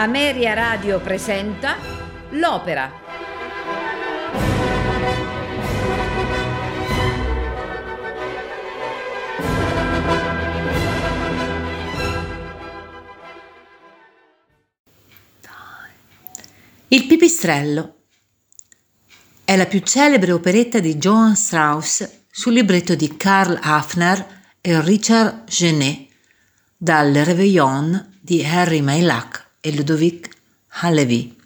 Ameria Radio presenta L'Opera. Il pipistrello è la più celebre operetta di Johann Strauss sul libretto di Karl Hafner e Richard Genet dal Réveillon di Harry Mailac e Ludovic Halevi.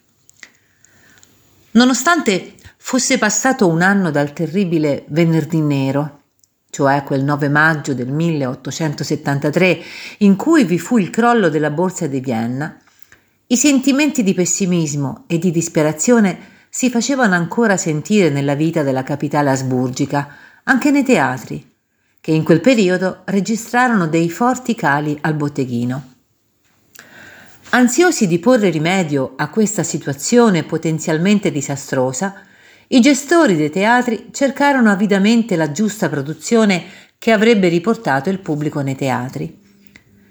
Nonostante fosse passato un anno dal terribile Venerdì Nero, cioè quel 9 maggio del 1873 in cui vi fu il crollo della borsa di Vienna, i sentimenti di pessimismo e di disperazione si facevano ancora sentire nella vita della capitale asburgica, anche nei teatri, che in quel periodo registrarono dei forti cali al botteghino. Ansiosi di porre rimedio a questa situazione potenzialmente disastrosa, i gestori dei teatri cercarono avidamente la giusta produzione che avrebbe riportato il pubblico nei teatri.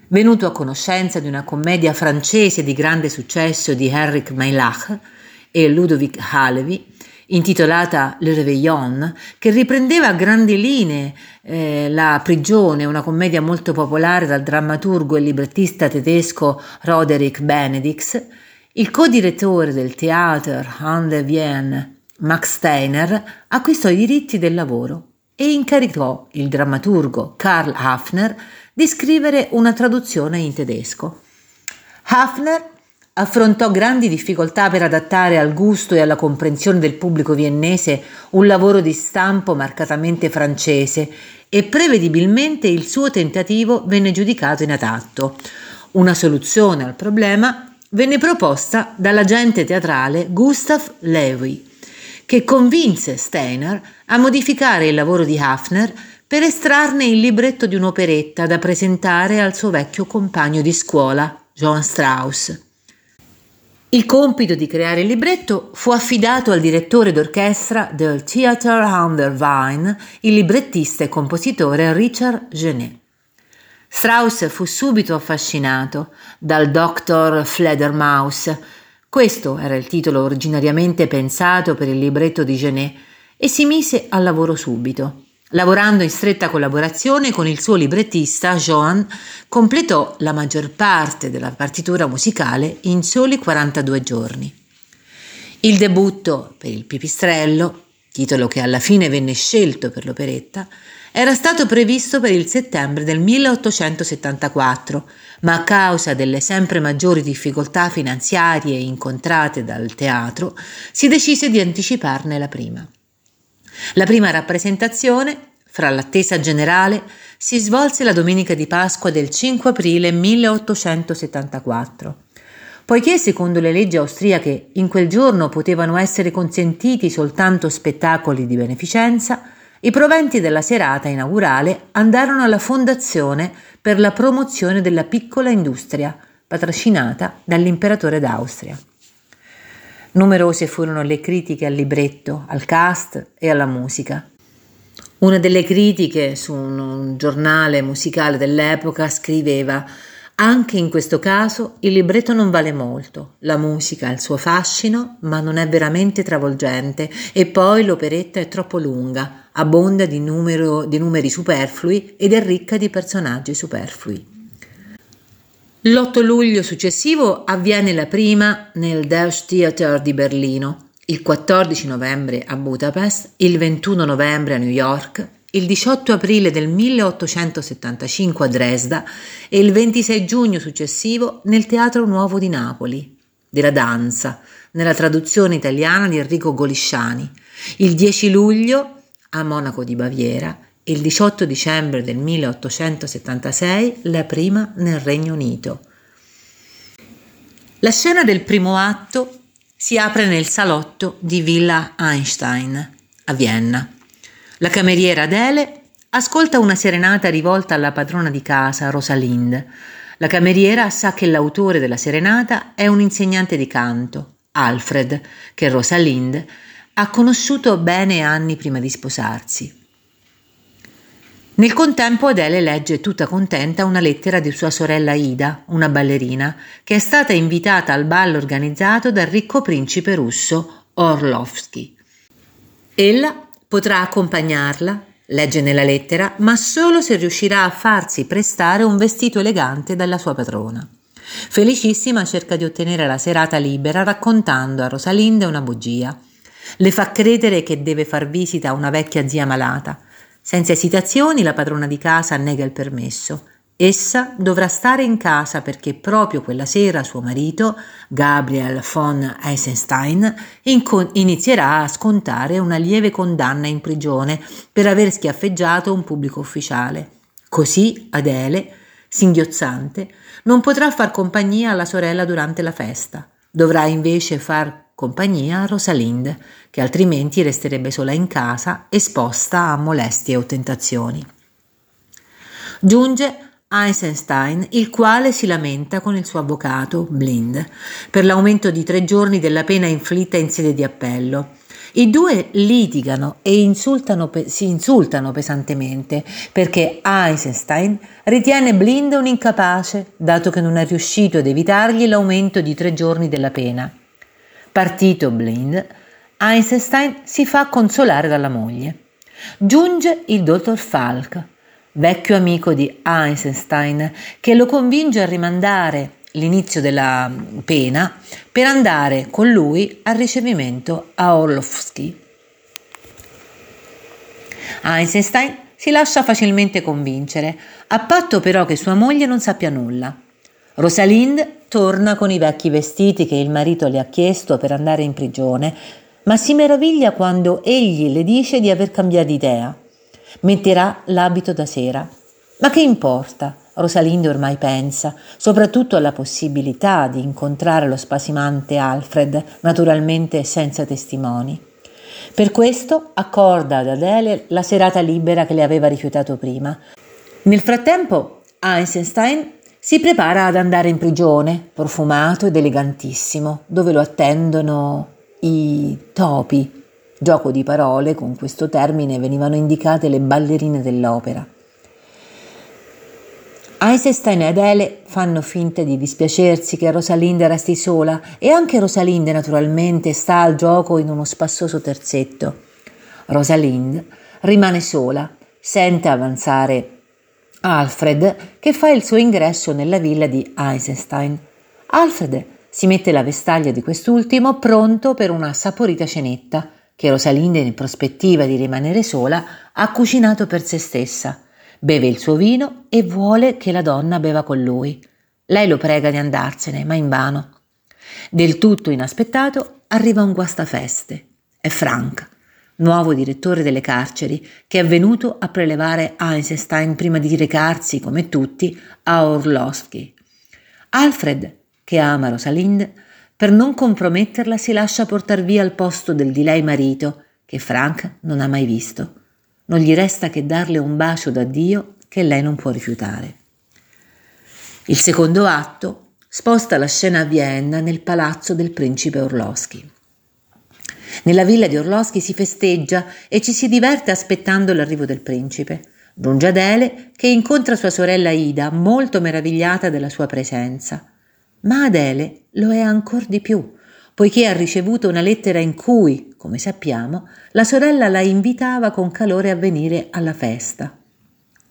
Venuto a conoscenza di una commedia francese di grande successo di Henrik Mailach e Ludovic Halevi, intitolata Le Réveillon, che riprendeva a grandi linee eh, La prigione, una commedia molto popolare dal drammaturgo e librettista tedesco Roderick Benedix, il co-direttore del Theater Han de Vienne, Max Steiner, acquistò i diritti del lavoro e incaricò il drammaturgo Karl Hafner di scrivere una traduzione in tedesco. Hafner affrontò grandi difficoltà per adattare al gusto e alla comprensione del pubblico viennese un lavoro di stampo marcatamente francese e prevedibilmente il suo tentativo venne giudicato inadatto. Una soluzione al problema venne proposta dall'agente teatrale Gustav Lewy, che convinse Steiner a modificare il lavoro di Hafner per estrarne il libretto di un'operetta da presentare al suo vecchio compagno di scuola, Johann Strauss. Il compito di creare il libretto fu affidato al direttore d'orchestra del Theater an der Wein, il librettista e compositore Richard Genet. Strauss fu subito affascinato dal Dr. Fledermaus. Questo era il titolo originariamente pensato per il libretto di Genet e si mise al lavoro subito. Lavorando in stretta collaborazione con il suo librettista, Joan completò la maggior parte della partitura musicale in soli 42 giorni. Il debutto per il Pipistrello, titolo che alla fine venne scelto per l'operetta, era stato previsto per il settembre del 1874, ma a causa delle sempre maggiori difficoltà finanziarie incontrate dal teatro, si decise di anticiparne la prima. La prima rappresentazione, fra l'attesa generale, si svolse la domenica di Pasqua del 5 aprile 1874. Poiché, secondo le leggi austriache, in quel giorno potevano essere consentiti soltanto spettacoli di beneficenza, i proventi della serata inaugurale andarono alla Fondazione per la promozione della piccola industria, patrocinata dall'imperatore d'Austria. Numerose furono le critiche al libretto, al cast e alla musica. Una delle critiche su un giornale musicale dell'epoca scriveva anche in questo caso il libretto non vale molto, la musica ha il suo fascino, ma non è veramente travolgente e poi l'operetta è troppo lunga, abbonda di, numero, di numeri superflui ed è ricca di personaggi superflui. L'8 luglio successivo avviene la prima nel Deutsche Theater di Berlino, il 14 novembre a Budapest, il 21 novembre a New York, il 18 aprile del 1875 a Dresda e il 26 giugno successivo nel Teatro Nuovo di Napoli, della danza, nella traduzione italiana di Enrico Golisciani, il 10 luglio a Monaco di Baviera il 18 dicembre del 1876 la prima nel Regno Unito. La scena del primo atto si apre nel salotto di Villa Einstein a Vienna. La cameriera Adele ascolta una serenata rivolta alla padrona di casa, Rosalind. La cameriera sa che l'autore della serenata è un insegnante di canto, Alfred, che Rosalind ha conosciuto bene anni prima di sposarsi. Nel contempo Adele legge tutta contenta una lettera di sua sorella Ida, una ballerina, che è stata invitata al ballo organizzato dal ricco principe russo Orlovsky. Ella potrà accompagnarla, legge nella lettera, ma solo se riuscirà a farsi prestare un vestito elegante dalla sua padrona. Felicissima cerca di ottenere la serata libera raccontando a Rosalinde una bugia. Le fa credere che deve far visita a una vecchia zia malata senza esitazioni la padrona di casa nega il permesso. Essa dovrà stare in casa perché proprio quella sera suo marito, Gabriel von Eisenstein, inco- inizierà a scontare una lieve condanna in prigione per aver schiaffeggiato un pubblico ufficiale. Così Adele, singhiozzante, non potrà far compagnia alla sorella durante la festa. Dovrà invece far compagnia Rosalind, che altrimenti resterebbe sola in casa, esposta a molestie o tentazioni. Giunge Eisenstein, il quale si lamenta con il suo avvocato, Blind, per l'aumento di tre giorni della pena inflitta in sede di appello. I due litigano e insultano, si insultano pesantemente perché Eisenstein ritiene Blind un incapace, dato che non è riuscito ad evitargli l'aumento di tre giorni della pena. Partito Blind, Einstein si fa consolare dalla moglie. Giunge il dottor Falk, vecchio amico di Einstein, che lo convince a rimandare l'inizio della pena per andare con lui al ricevimento a Orlovsky. Einstein si lascia facilmente convincere, a patto però che sua moglie non sappia nulla. Rosalind torna con i vecchi vestiti che il marito le ha chiesto per andare in prigione, ma si meraviglia quando egli le dice di aver cambiato idea. Metterà l'abito da sera. Ma che importa? Rosalind ormai pensa, soprattutto alla possibilità di incontrare lo spasimante Alfred, naturalmente senza testimoni. Per questo accorda ad Adele la serata libera che le aveva rifiutato prima. Nel frattempo, Einstein si prepara ad andare in prigione, profumato ed elegantissimo, dove lo attendono i topi. Gioco di parole, con questo termine venivano indicate le ballerine dell'opera. Eisenstein e Adele fanno finta di dispiacersi che Rosalinde resti sola e anche Rosalinde naturalmente sta al gioco in uno spassoso terzetto. Rosalinde rimane sola, sente avanzare Alfred che fa il suo ingresso nella villa di Eisenstein. Alfred si mette la vestaglia di quest'ultimo pronto per una saporita cenetta che Rosalinde, in prospettiva di rimanere sola, ha cucinato per se stessa. Beve il suo vino e vuole che la donna beva con lui. Lei lo prega di andarsene, ma invano. Del tutto inaspettato arriva un guastafeste. È Frank, nuovo direttore delle carceri, che è venuto a prelevare Einstein prima di recarsi, come tutti, a Orlowski. Alfred, che ama Rosalind, per non comprometterla si lascia portar via al posto del di lei marito, che Frank non ha mai visto. Non gli resta che darle un bacio d'addio che lei non può rifiutare. Il secondo atto sposta la scena a Vienna nel palazzo del principe Orlowski. Nella villa di Orlowski si festeggia e ci si diverte aspettando l'arrivo del principe. Giunge Adele che incontra sua sorella Ida, molto meravigliata della sua presenza. Ma Adele lo è ancor di più, poiché ha ricevuto una lettera in cui, come sappiamo, la sorella la invitava con calore a venire alla festa.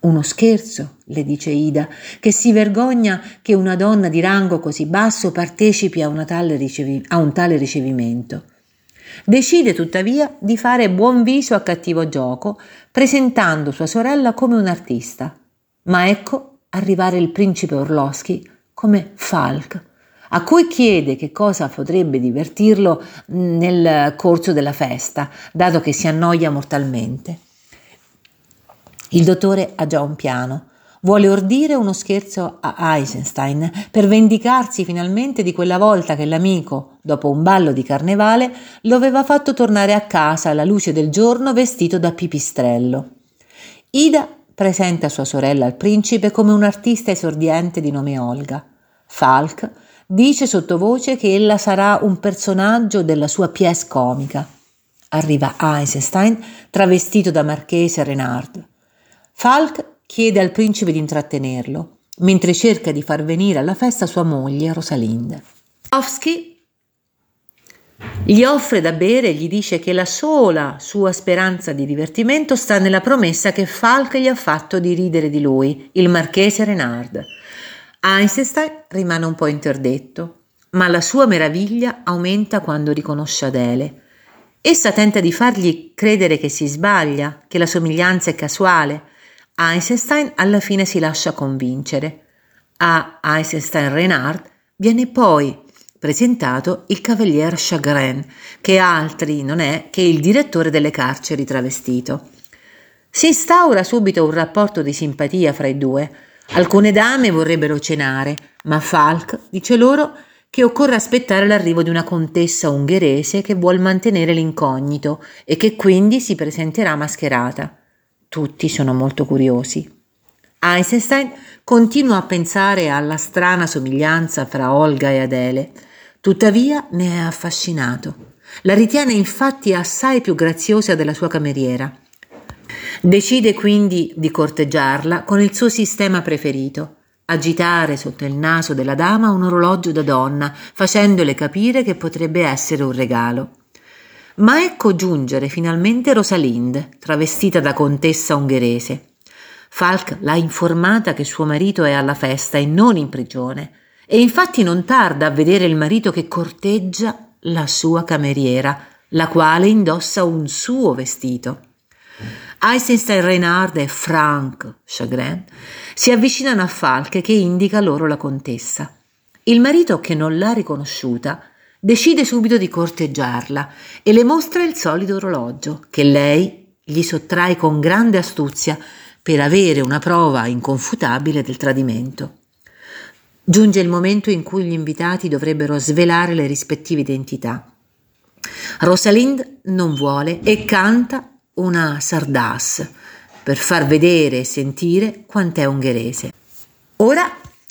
Uno scherzo, le dice Ida, che si vergogna che una donna di rango così basso partecipi a, tale ricevi- a un tale ricevimento. Decide tuttavia di fare buon viso a cattivo gioco, presentando sua sorella come un artista. Ma ecco arrivare il principe Orlowski come Falk, a cui chiede che cosa potrebbe divertirlo nel corso della festa, dato che si annoia mortalmente. Il dottore ha già un piano Vuole ordire uno scherzo a Eisenstein per vendicarsi finalmente di quella volta che l'amico, dopo un ballo di carnevale, lo aveva fatto tornare a casa alla luce del giorno vestito da pipistrello. Ida presenta sua sorella al principe come un'artista esordiente di nome Olga. Falk dice sottovoce che ella sarà un personaggio della sua pièce comica. Arriva Eisenstein travestito da marchese Renard. Falk chiede al principe di intrattenerlo, mentre cerca di far venire alla festa sua moglie Rosalinde. Kowski gli offre da bere e gli dice che la sola sua speranza di divertimento sta nella promessa che Falk gli ha fatto di ridere di lui, il marchese Renard. Einstein rimane un po' interdetto, ma la sua meraviglia aumenta quando riconosce Adele. Essa tenta di fargli credere che si sbaglia, che la somiglianza è casuale. Einstein alla fine si lascia convincere. A Einstein Renard viene poi presentato il cavalier Chagrin, che altri non è che il direttore delle carceri travestito. Si instaura subito un rapporto di simpatia fra i due. Alcune dame vorrebbero cenare, ma Falk dice loro che occorre aspettare l'arrivo di una contessa ungherese che vuol mantenere l'incognito e che quindi si presenterà mascherata. Tutti sono molto curiosi. Einstein continua a pensare alla strana somiglianza fra Olga e Adele. Tuttavia ne è affascinato. La ritiene infatti assai più graziosa della sua cameriera. Decide quindi di corteggiarla con il suo sistema preferito, agitare sotto il naso della dama un orologio da donna, facendole capire che potrebbe essere un regalo. Ma ecco giungere finalmente Rosalinde, travestita da contessa ungherese. Falk l'ha informata che suo marito è alla festa e non in prigione e infatti non tarda a vedere il marito che corteggia la sua cameriera, la quale indossa un suo vestito. Eisenstein Reinhard e Frank Chagrin si avvicinano a Falk che indica loro la contessa. Il marito, che non l'ha riconosciuta, decide subito di corteggiarla e le mostra il solito orologio che lei gli sottrae con grande astuzia per avere una prova inconfutabile del tradimento. Giunge il momento in cui gli invitati dovrebbero svelare le rispettive identità. Rosalind non vuole e canta una sardasse per far vedere e sentire quant'è ungherese. Ora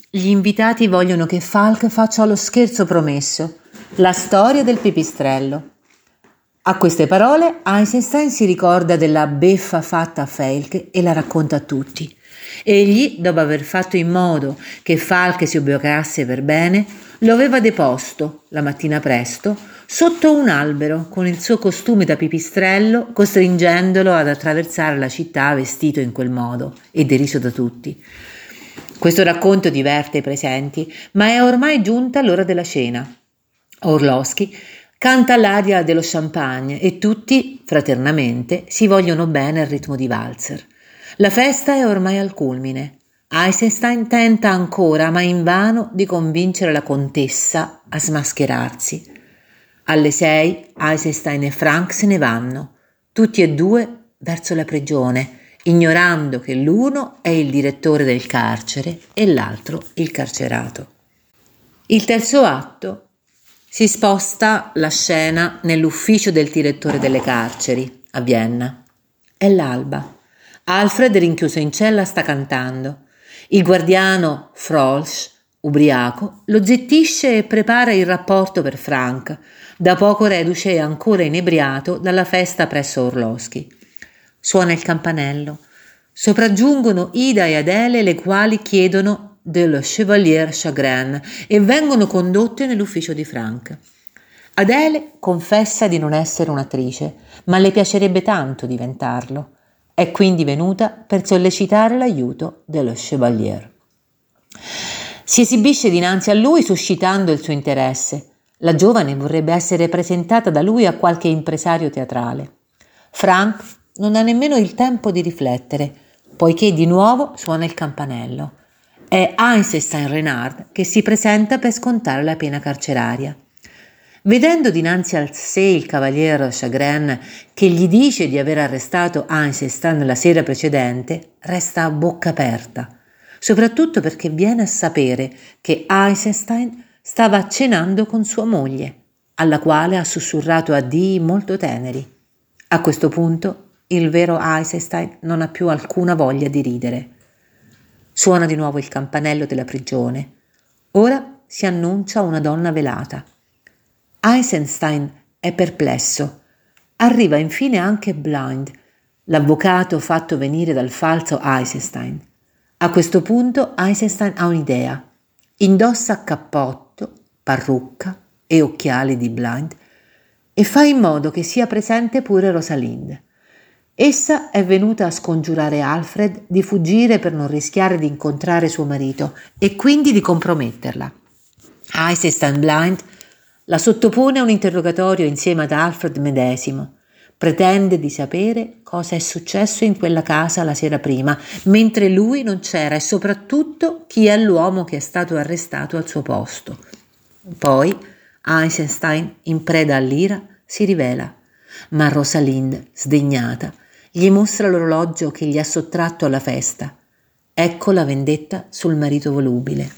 gli invitati vogliono che Falk faccia lo scherzo promesso, la storia del pipistrello. A queste parole Einstein si ricorda della beffa fatta a Falk e la racconta a tutti. Egli, dopo aver fatto in modo che Falk si ubriacasse per bene, lo aveva deposto, la mattina presto, sotto un albero con il suo costume da pipistrello, costringendolo ad attraversare la città vestito in quel modo e deriso da tutti. Questo racconto diverte i presenti, ma è ormai giunta l'ora della cena. Orlowski canta l'aria dello champagne e tutti, fraternamente, si vogliono bene al ritmo di valzer. La festa è ormai al culmine. Eisenstein tenta ancora, ma invano, di convincere la contessa a smascherarsi. Alle sei Eisenstein e Frank se ne vanno, tutti e due verso la prigione, ignorando che l'uno è il direttore del carcere e l'altro il carcerato. Il terzo atto si sposta la scena nell'ufficio del direttore delle carceri a Vienna. È l'alba. Alfred, rinchiuso in cella, sta cantando. Il guardiano, Frolsch, ubriaco, lo zittisce e prepara il rapporto per Frank, da poco reduce e ancora inebriato dalla festa presso Orlowski. Suona il campanello. Sopraggiungono Ida e Adele, le quali chiedono dello Chevalier Chagrin e vengono condotte nell'ufficio di Frank. Adele confessa di non essere un'attrice, ma le piacerebbe tanto diventarlo. È quindi venuta per sollecitare l'aiuto dello Chevalier. Si esibisce dinanzi a lui suscitando il suo interesse. La giovane vorrebbe essere presentata da lui a qualche impresario teatrale. Frank non ha nemmeno il tempo di riflettere, poiché di nuovo suona il campanello. È Einstein Renard che si presenta per scontare la pena carceraria. Vedendo dinanzi a sé il cavaliere Chagrin che gli dice di aver arrestato Einstein la sera precedente, resta a bocca aperta, soprattutto perché viene a sapere che Einstein stava cenando con sua moglie, alla quale ha sussurrato addii molto teneri. A questo punto il vero Einstein non ha più alcuna voglia di ridere. Suona di nuovo il campanello della prigione. Ora si annuncia una donna velata. Eisenstein è perplesso. Arriva infine anche Blind, l'avvocato fatto venire dal falso Eisenstein. A questo punto Eisenstein ha un'idea. Indossa cappotto, parrucca e occhiali di blind e fa in modo che sia presente pure Rosalind. Essa è venuta a scongiurare Alfred di fuggire per non rischiare di incontrare suo marito e quindi di comprometterla. Eisenstein Blind la sottopone a un interrogatorio insieme ad Alfred medesimo Pretende di sapere cosa è successo in quella casa la sera prima, mentre lui non c'era e soprattutto chi è l'uomo che è stato arrestato al suo posto. Poi Eisenstein, in preda all'ira, si rivela, ma Rosalind, sdegnata, gli mostra l'orologio che gli ha sottratto alla festa. Ecco la vendetta sul marito volubile.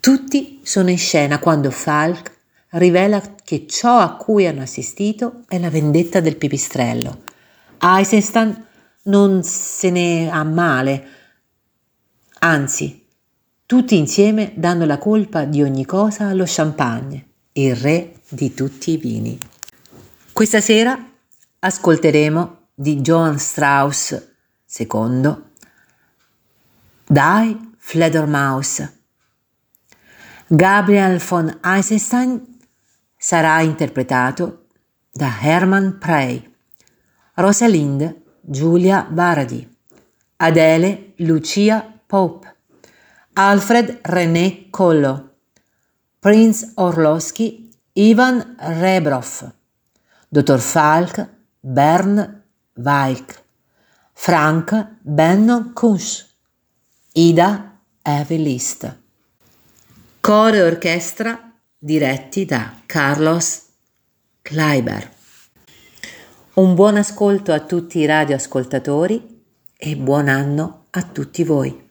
Tutti sono in scena quando Falk rivela che ciò a cui hanno assistito è la vendetta del pipistrello. Eisenstein non se ne ha male, anzi, tutti insieme danno la colpa di ogni cosa allo champagne, il re di tutti i vini. Questa sera ascolteremo di Johann Strauss II Die Fledermaus. Gabriel von Eisenstein sarà interpretato da Hermann Prey, Rosalind Giulia Baradi, Adele Lucia Pope, Alfred René Collo, Prince Orlowski Ivan Rebrov, Dottor Falk Bern Weich, Frank Benno Kunsch, Ida Evelist. Coro e orchestra diretti da Carlos Kleiber. Un buon ascolto a tutti i radioascoltatori e buon anno a tutti voi.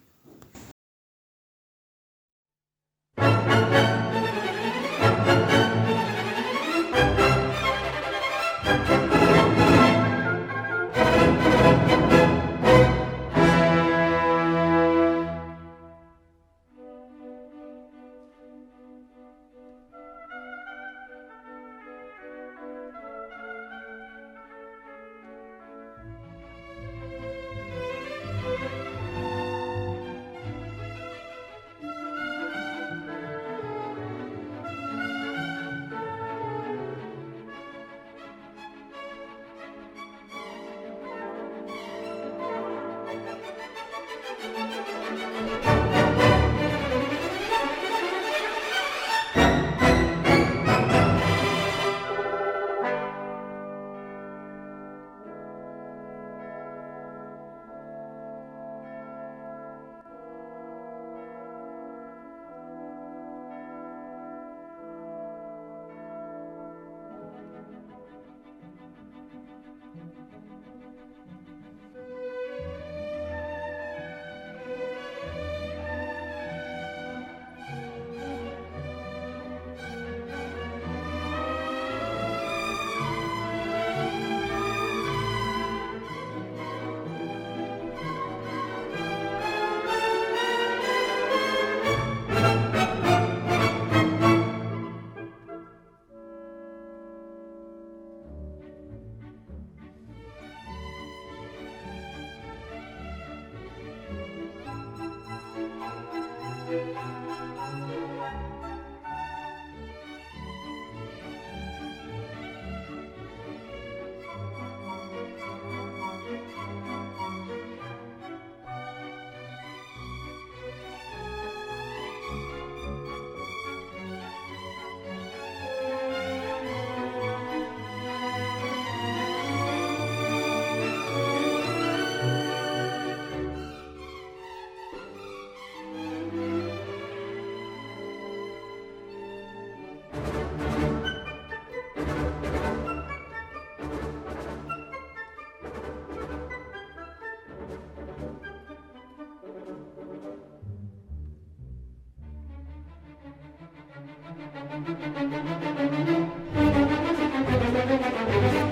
thank you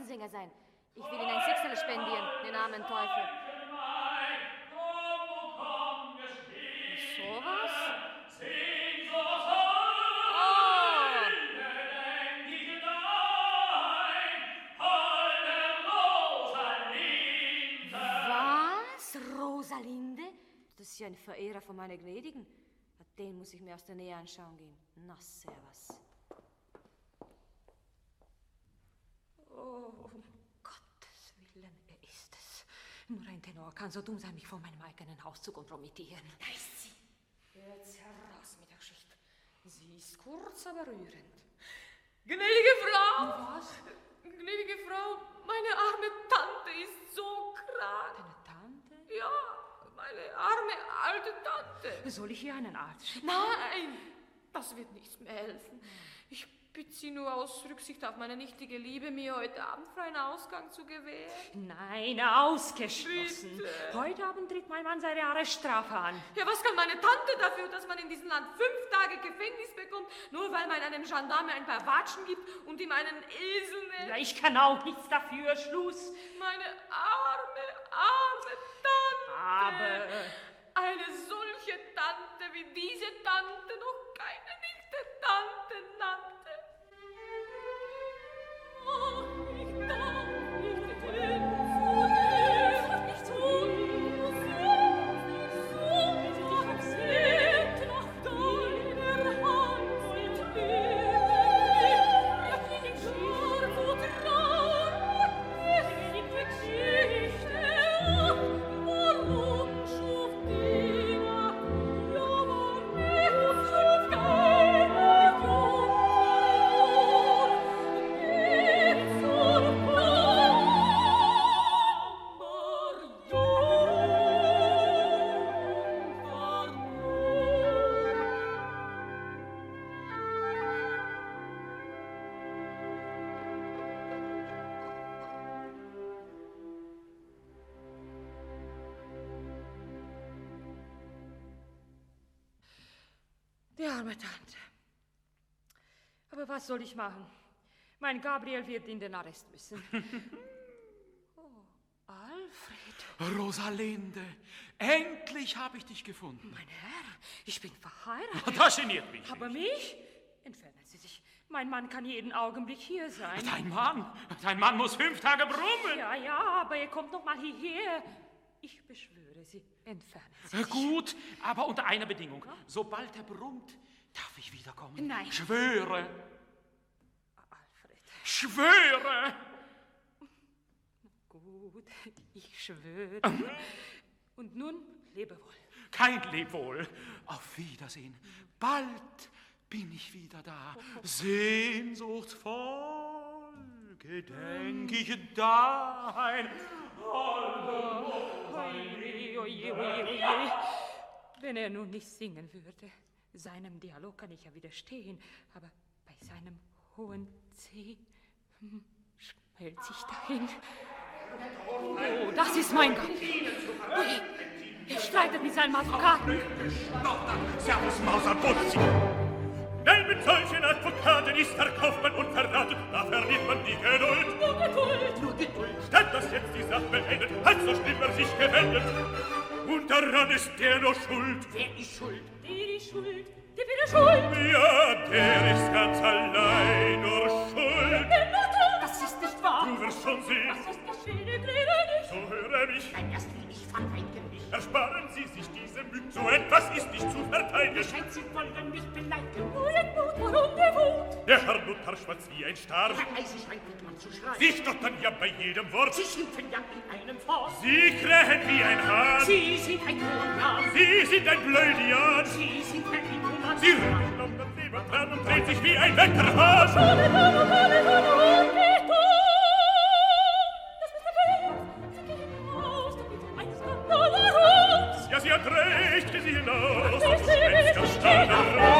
Straßensänger sein. Ich will Ihnen ein Sechstel spendieren, den armen Teufel. Sowas? Was? Rosalinde? Das ist ja ein Verehrer von meiner Gnädigen. Den muss ich mir aus der Nähe anschauen gehen. Na, servus. Oh, um Gottes Willen, er ist es. Nur ein Tenor kann so dumm sein, mich vor meinem eigenen Haus zu kompromittieren. Da ist sie. Jetzt heraus mit der Geschichte. Sie ist kurz, aber rührend. Gnädige Frau! Was? Gnädige Frau, meine arme Tante ist so krank. Deine Tante? Ja, meine arme alte Tante. Soll ich ihr einen Arzt schicken? Nein, das wird nichts mehr helfen. Ich bitte Sie nur aus Rücksicht auf meine nichtige Liebe, mir heute Abend freien Ausgang zu gewähren. Nein, ausgeschlossen. Bitte. Heute Abend tritt mein Mann seine Arreststrafe an. Ja, was kann meine Tante dafür, dass man in diesem Land fünf Tage Gefängnis bekommt, nur weil man einem Gendarme ein paar Watschen gibt und ihm einen Esel nennt? Ja, ich kann auch nichts dafür. Schluss. Meine arme, arme Tante. Aber Eine solche Tante wie diese Tante noch keine Nichte Tante nannte. Oh, arme Tante. Aber was soll ich machen? Mein Gabriel wird in den Arrest müssen. oh, Alfred. Rosalinde, endlich habe ich dich gefunden. Mein Herr, ich bin verheiratet. Das geniert mich. Aber mich? Entfernen Sie sich. Mein Mann kann jeden Augenblick hier sein. Dein Mann? Dein Mann muss fünf Tage brummen. Ja, ja, aber er kommt noch mal hierher. Ich beschwöre Sie, entfernen Sie sich. Gut, aber unter einer Bedingung. Sobald er brummt, darf ich wiederkommen. Nein. Schwöre. Alfred. Schwöre. Gut, ich schwöre. Und nun lebe wohl. Kein Lebwohl. Auf Wiedersehen. Bald bin ich wieder da. Sehnsuchtsvoll gedenk ich dein. Wenn er nun nicht singen würde, seinem Dialog kann ich ja widerstehen, aber bei seinem hohen C hm, schmelz ich dahin. Oh, das ist mein Gott. Oje, er streitet mit seinem Advokaten. Servus, Mauserputz! Denn mit solchen Advokaten ist der Kaufmann unverraten, da verliert man die Geduld. Nur Geduld, nur Geduld. Statt dass jetzt die Sache beendet, hat so schlimm er sich gewendet. Und daran ist der nur schuld. Wer ist schuld? dir schuldt dir schuldt mir der ist ganz allein nur schuldt das ist nicht wahr du wirst schon sehen. Was ist das für eine Träne? So höre mich. Nein, erst verteidigen mich. Ersparen Sie sich diese Mühe. So etwas ist nicht zu verteidigen. Scheint, Sie wollen mich beleidigen. Neuen Mut, warum der Wut? Der Herr Luther schwarz wie ein Star. Herr Eisenstein bringt man zu schreien. Sie stottern ja bei jedem Wort. Sie schimpfen ja in einem Fort. Sie krähen wie ein Hahn. Sie sind ein Hohenhahn. Sie sind ein Blödian. Sie sind ein Inhuman. Sie rühren um das Leben dran und dreht sich wie ein Weckerhahn. Schade, Mama, Mama, Mama, geht um. Ja, sie hat recht, Gesine, sonst wenn's gestanden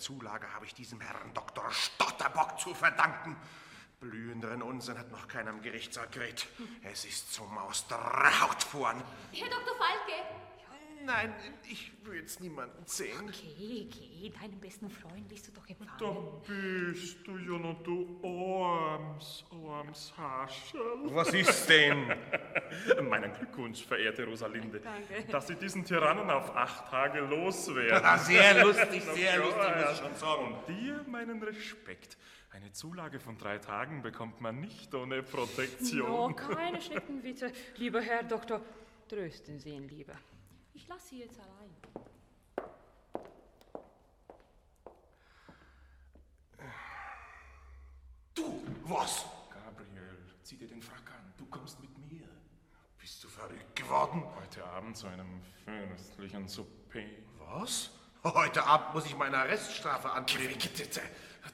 Zulage habe ich diesem Herrn Dr. Stotterbock zu verdanken. Blühenderen Unsinn hat noch keinem Gerichtssaal geredet. Es ist zum Aus der Haut fahren. Herr Dr. Falke! Nein, ich will jetzt niemanden sehen. Geh, geh, deinen besten Freund willst du doch Da empfangen. bist du ja noch, du arms, arms Haschel. Was ist denn? Meinen Glückwunsch, verehrte Rosalinde, Danke. dass Sie diesen Tyrannen auf acht Tage loswerden. Ah, sehr lustig, sehr lustig, muss ich schon sagen. Und dir meinen Respekt. Eine Zulage von drei Tagen bekommt man nicht ohne No, Protektion. keine Schneckenwitze. Lieber Herr Doktor, trösten Sie ihn lieber. Ich lasse Sie jetzt allein. Du, was? Gabriel, zieh dir den Frack an. Du kommst mit mir. Bist du verrückt geworden? Heute Abend zu einem fürstlichen Souper. Was? Heute Abend muss ich meine Arreststrafe antreten.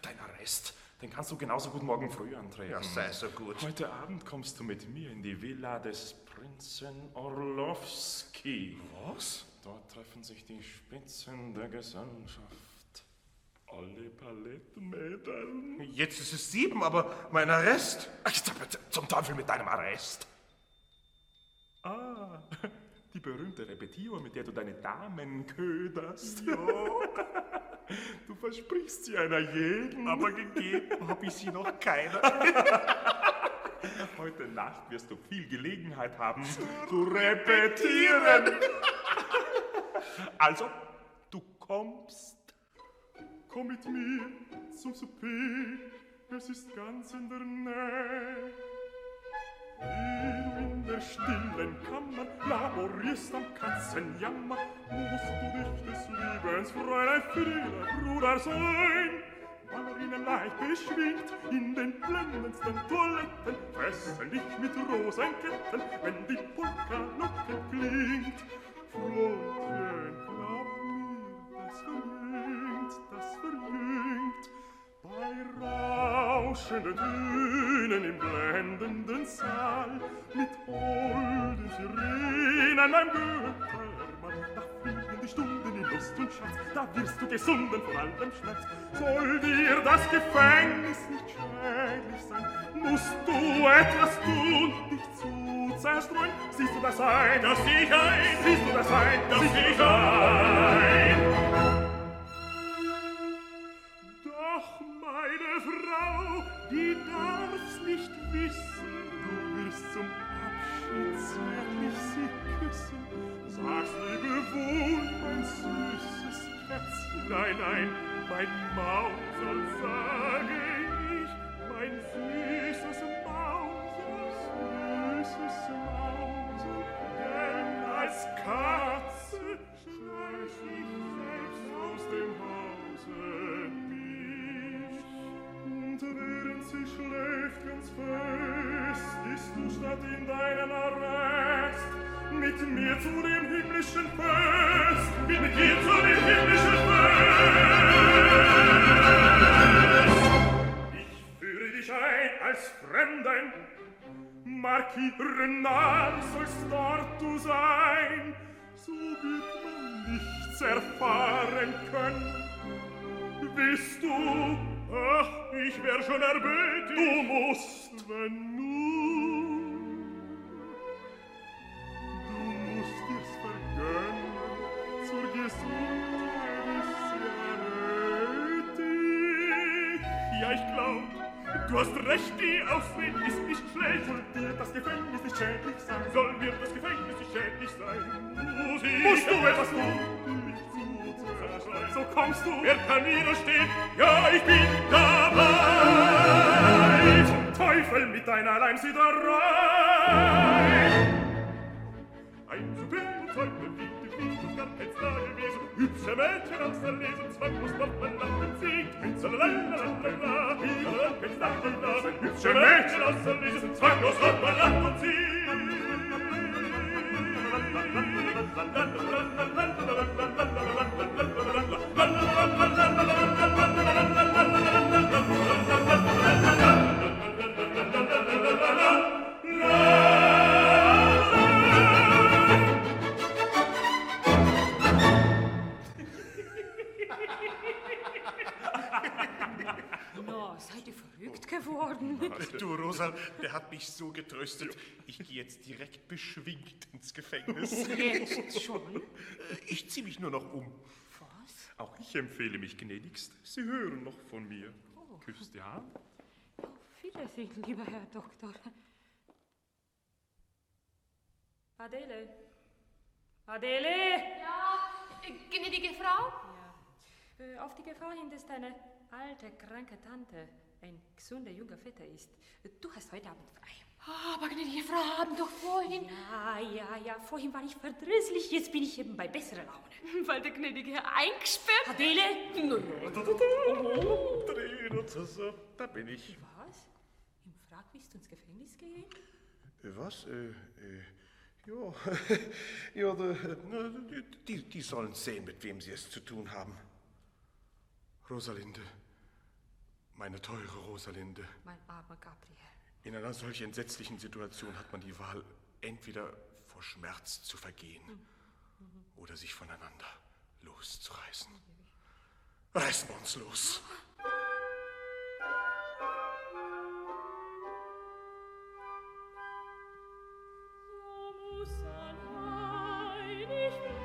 Dein Arrest, den kannst du genauso gut morgen früh antreten. Ja, sei so gut. Heute Abend kommst du mit mir in die Villa des Prinzen Orlowski. Was? Dort treffen sich die Spitzen der Gesellschaft. Alle Palettenmädeln. Jetzt ist es sieben, aber mein Arrest. Ach, zum Teufel mit deinem Arrest. Ah, die berühmte Repetitur, mit der du deine Damen köderst. Ja. Du versprichst sie einer jeden. Aber gegeben habe ich sie noch keiner. Heute Nacht wirst du viel Gelegenheit haben zu repetieren. Also, du kommst. Komm mit mir zum Souper, es ist ganz in der Nähe. Hier in der stillen Kammer laborierst am Katzenjammer, musst du dich des Lebens Fräulein Friede Bruder sein. Ballerinen leicht beschwingt in den blendendsten Toiletten, fesseln dich mit Rosenketten, wenn die Polka-Locke klingt. Frontchen, glaub mir, das verjüngt, das verjüngt, bei Rat rauschende Dünen im blendenden Saal mit holden Sirenen beim Göttermann. Da fliegen die Stunden in Lust und Schatz, da wirst du gesunden vor allem Schmerz. Soll dir das Gefängnis nicht schädlich sein, musst du etwas tun, dich zu zerstreuen. Siehst du das ein, das ich ein, siehst du das ein, dass ich ein. Meine Frau, die darf's nicht wissen, du wirst zum Abschied zärtlich sie küssen. Sag's lebewohl, mein süßes Kätzchen. Nein, nein, mein Mausel, sage ich, mit mir zu dem himmlischen Fest, mit dir zu dem himmlischen Fest. Ich führe dich ein als Fremden, markieren Namen sollst dort du sein, so wird man nichts erfahren können. Bist du, ach, ich wär schon erbötig, du musst, wenn nur Ja, ich glaub, du hast recht, die Aufwind ist nicht schlecht. Soll dir das Gefängnis nicht schädlich sein? Soll mir das Gefängnis nicht schädlich sein? Musik, Musst du etwas tun? So kommst du. Wer kann widerstehen? Ja, ich bin dabei. Teufel mit deiner Leimsiederei. Ein zu wie Hübsche Mädchen aus der Lebenszweig muss doch man nach dem Sieg. Hübsche Hübsche Mädchen aus der Lebenszweig muss doch man nach dem Sieg. Rosa, der hat mich so getröstet. Ich gehe jetzt direkt beschwingt ins Gefängnis. Jetzt schon? Ich ziehe mich nur noch um. Was? Auch ich empfehle mich gnädigst. Sie hören noch von mir. Küsst die Hand. Auf Wiedersehen, lieber Herr Doktor. Adele. Adele! Ja, gnädige Frau? Ja. Äh, Auf die Gefahr hin, dass deine alte, kranke Tante ein gesunder junger Vetter ist. Du hast heute Abend frei. Aber gnädige Frau haben doch vorhin... Ja, ja, ja. Vorhin war ich verdrießlich, jetzt bin ich eben bei besserer Laune. Weil der gnädige Herr eingesperrt... Adele! Oh, Tränen, so, da bin ich. Was? Im Frag willst du ins Gefängnis gehen? Äh, Was? Äh, äh, ja, ja die, die sollen sehen, mit wem sie es zu tun haben. Rosalinde, meine teure Rosalinde, Mein armer Gabriel. in einer solch entsetzlichen Situation hat man die Wahl, entweder vor Schmerz zu vergehen oder sich voneinander loszureißen. Reißen wir uns los. Das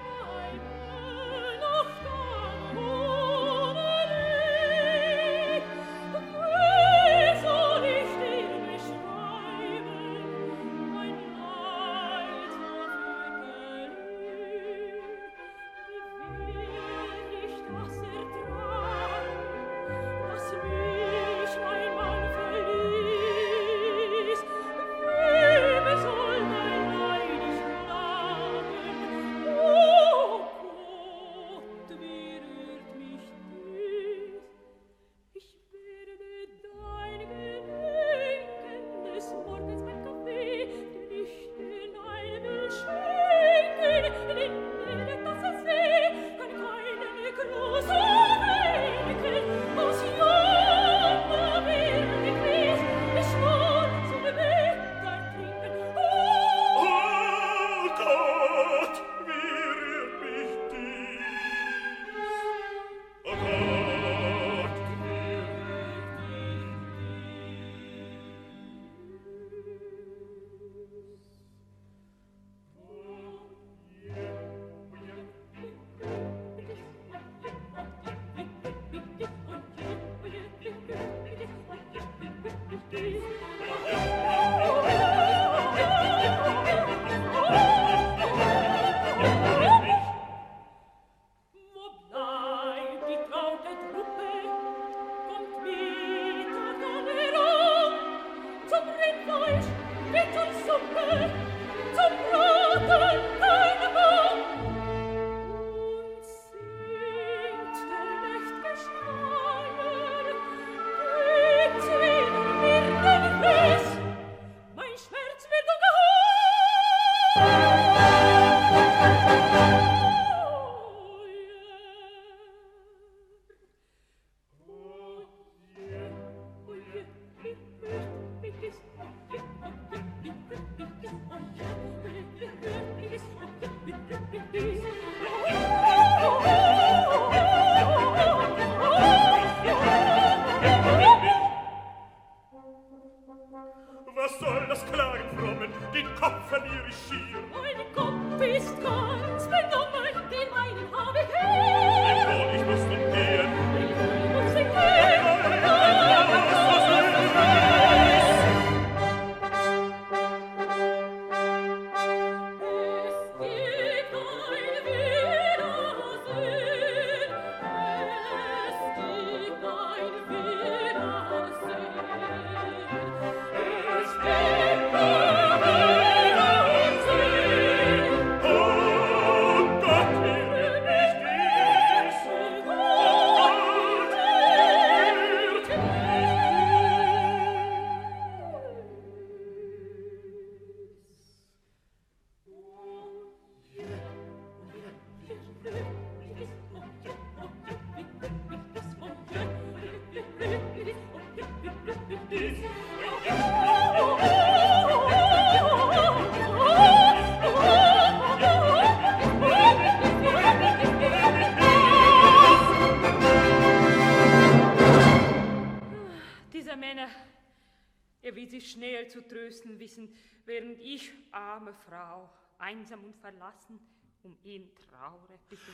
einsam und verlassen, um ihn traure. Bitte.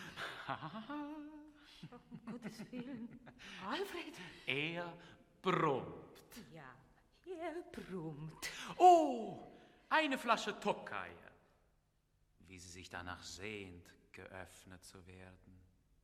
um Gottes Willen. Alfred? Er brummt. Ja, er brummt. Oh, eine Flasche Tokai. Wie sie sich danach sehnt, geöffnet zu werden.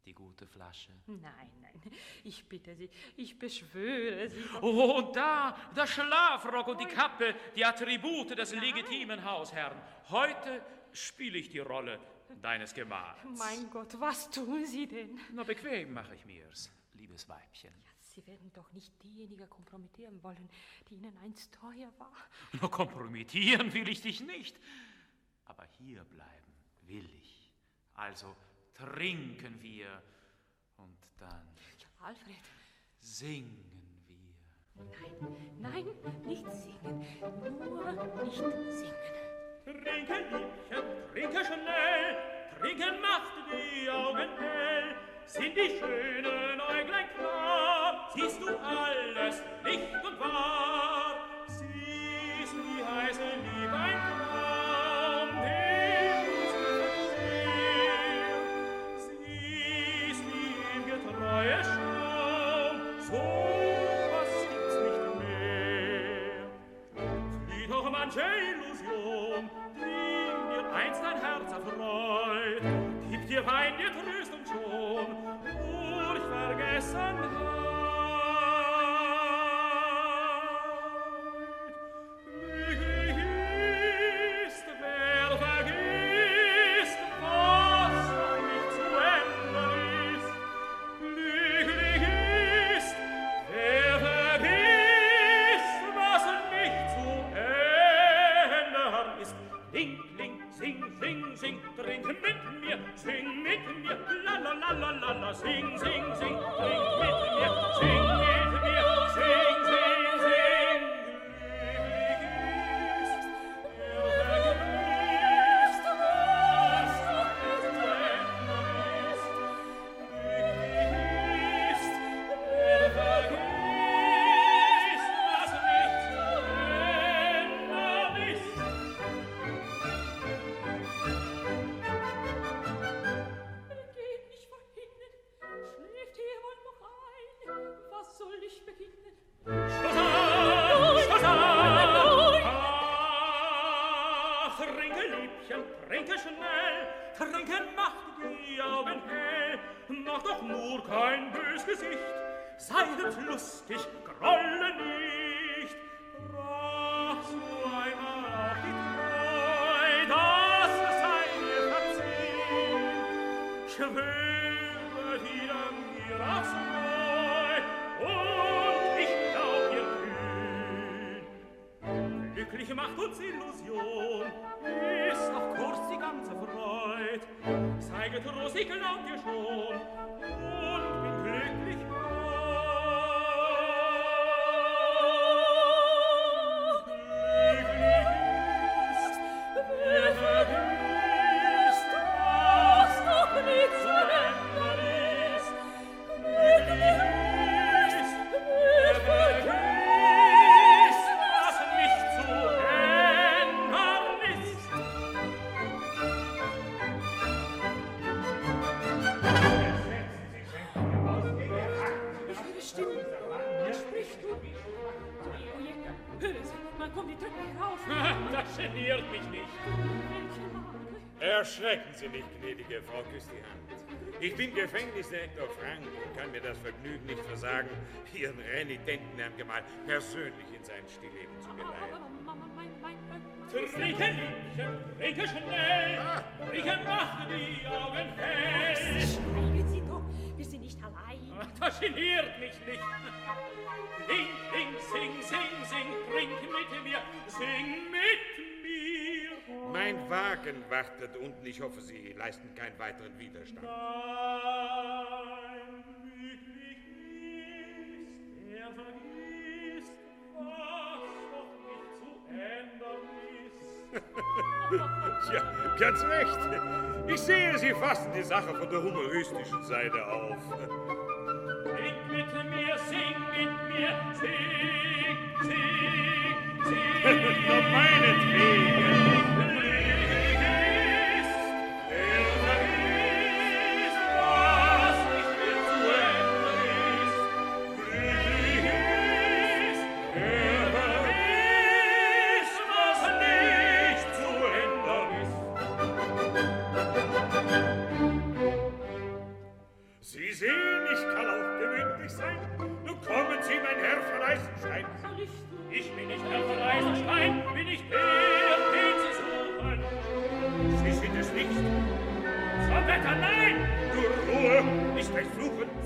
Die gute Flasche. Nein, nein, ich bitte Sie, ich beschwöre Sie. Oh, und da, der Schlafrock und die Kappe, die Attribute des legitimen Hausherrn. Heute spiele ich die Rolle deines Gemahls. Mein Gott, was tun Sie denn? Na, bequem mache ich mir's, liebes Weibchen. Ja, Sie werden doch nicht diejenige kompromittieren wollen, die Ihnen einst teuer war. Na, kompromittieren will ich dich nicht. Aber hier bleiben will ich. Also trinken wir und dann. Ja, Alfred. Singen wir. Nein, nein, nicht singen. Nur nicht singen. Trinke, Liebchen, trinke schnell, trinken macht die Augen hell. Sind die schönen Äuglein klar, siehst du alles Licht und wahr. Siehst die heiße Liebe manche Illusion, bring dir einst dein Herz erfreut, gib dir Wein, dir Tröst und Schon, durch Vergessenheit. Ich bin Gefängnisdirektor Frank und kann mir das Vergnügen nicht versagen, Ihren renitenten Herrn Gemahl persönlich in sein Stillleben zu geleiten. Liebchen, trinke schnell, trinke macht die Augen hell. Schweigen Sie doch, wir sind nicht allein. Das geniert mich nicht. Ding, ding, sing, sing, sing, trink mit mir, sing mit mir. Mein Wagen wartet unten. Ich hoffe, Sie leisten keinen weiteren Widerstand. Nein, wirklich nicht. Er vergisst, was noch nicht zu ändern ist. Tja, ganz recht. Ich sehe, Sie fassen die Sache von der humoristischen Seite auf. Sing mit mir, sing mit mir, sing, sing, sing. Doch meinetwegen. allein! Nur Ruhe, nicht gleich fluchen,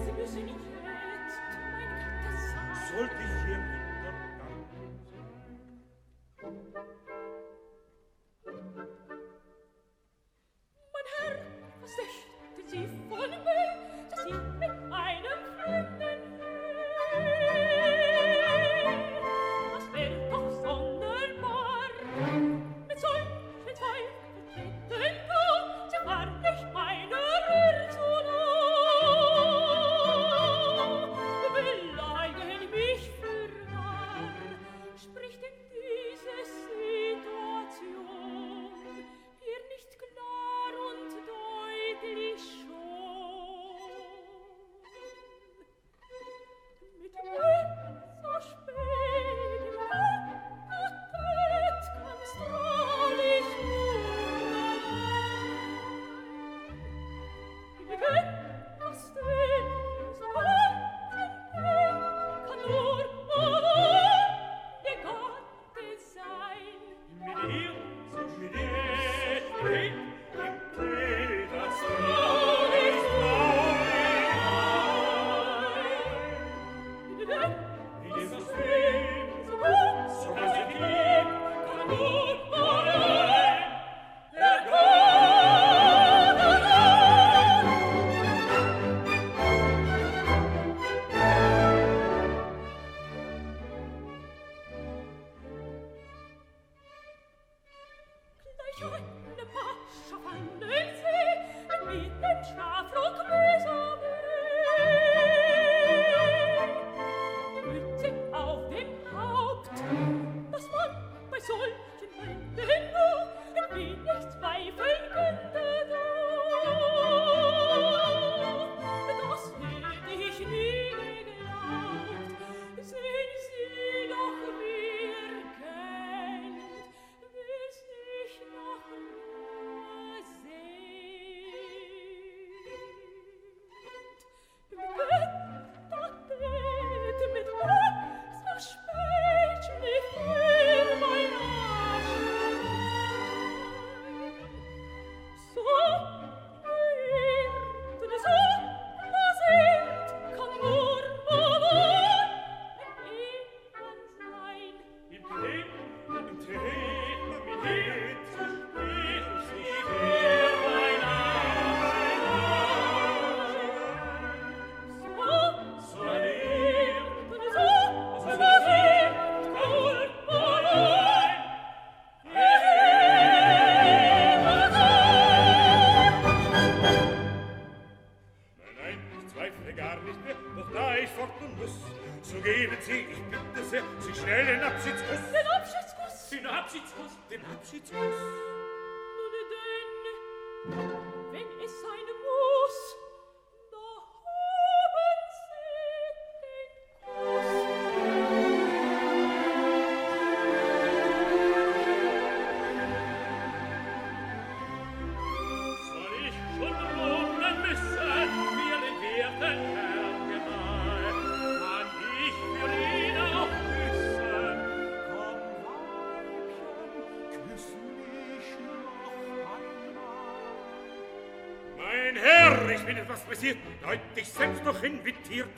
was passiert, deutlich selbst noch invitiert.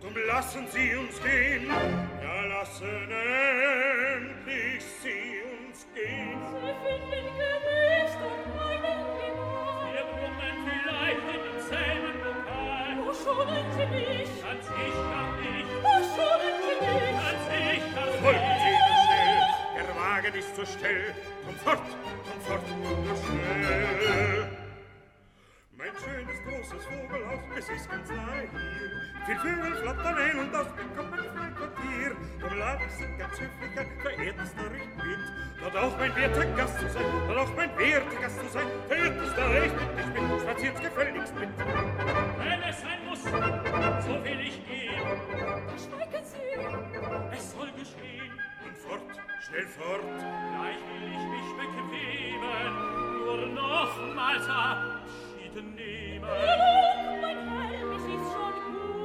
Drum lassen Sie uns gehen, ja lassen endlich Sie uns gehen. Sie finden gemäß und meinen Liebhaber. Wir brummen vielleicht in demselben Lokal. Wo schonen Sie mich? Als ich kam nicht. Wo schonen Sie mich? Als ich kam nicht. Folgen Sie schnell, der Wagen ist zu so schnell. Kommt fort, kommt fort, nur schnell. es ganz nahe hier. Viel Vögel flattern ein und aus bekommt man frei Quartier. lade ich sie ganz höflicher, verehrtester Recht mit. Dort auch mein werter Gast zu sein, dort auch mein werter Gast zu sein. Verehrtester Recht mit, ich bin spaziert gefälligst mit. Wenn es sein muss, so will ich gehen. Schweigen Sie, es soll geschehen. Und fort, schnell fort. Gleich will ich mich bequemen, nur nochmals ab. Abschied nehmen. Genug, mein Herr.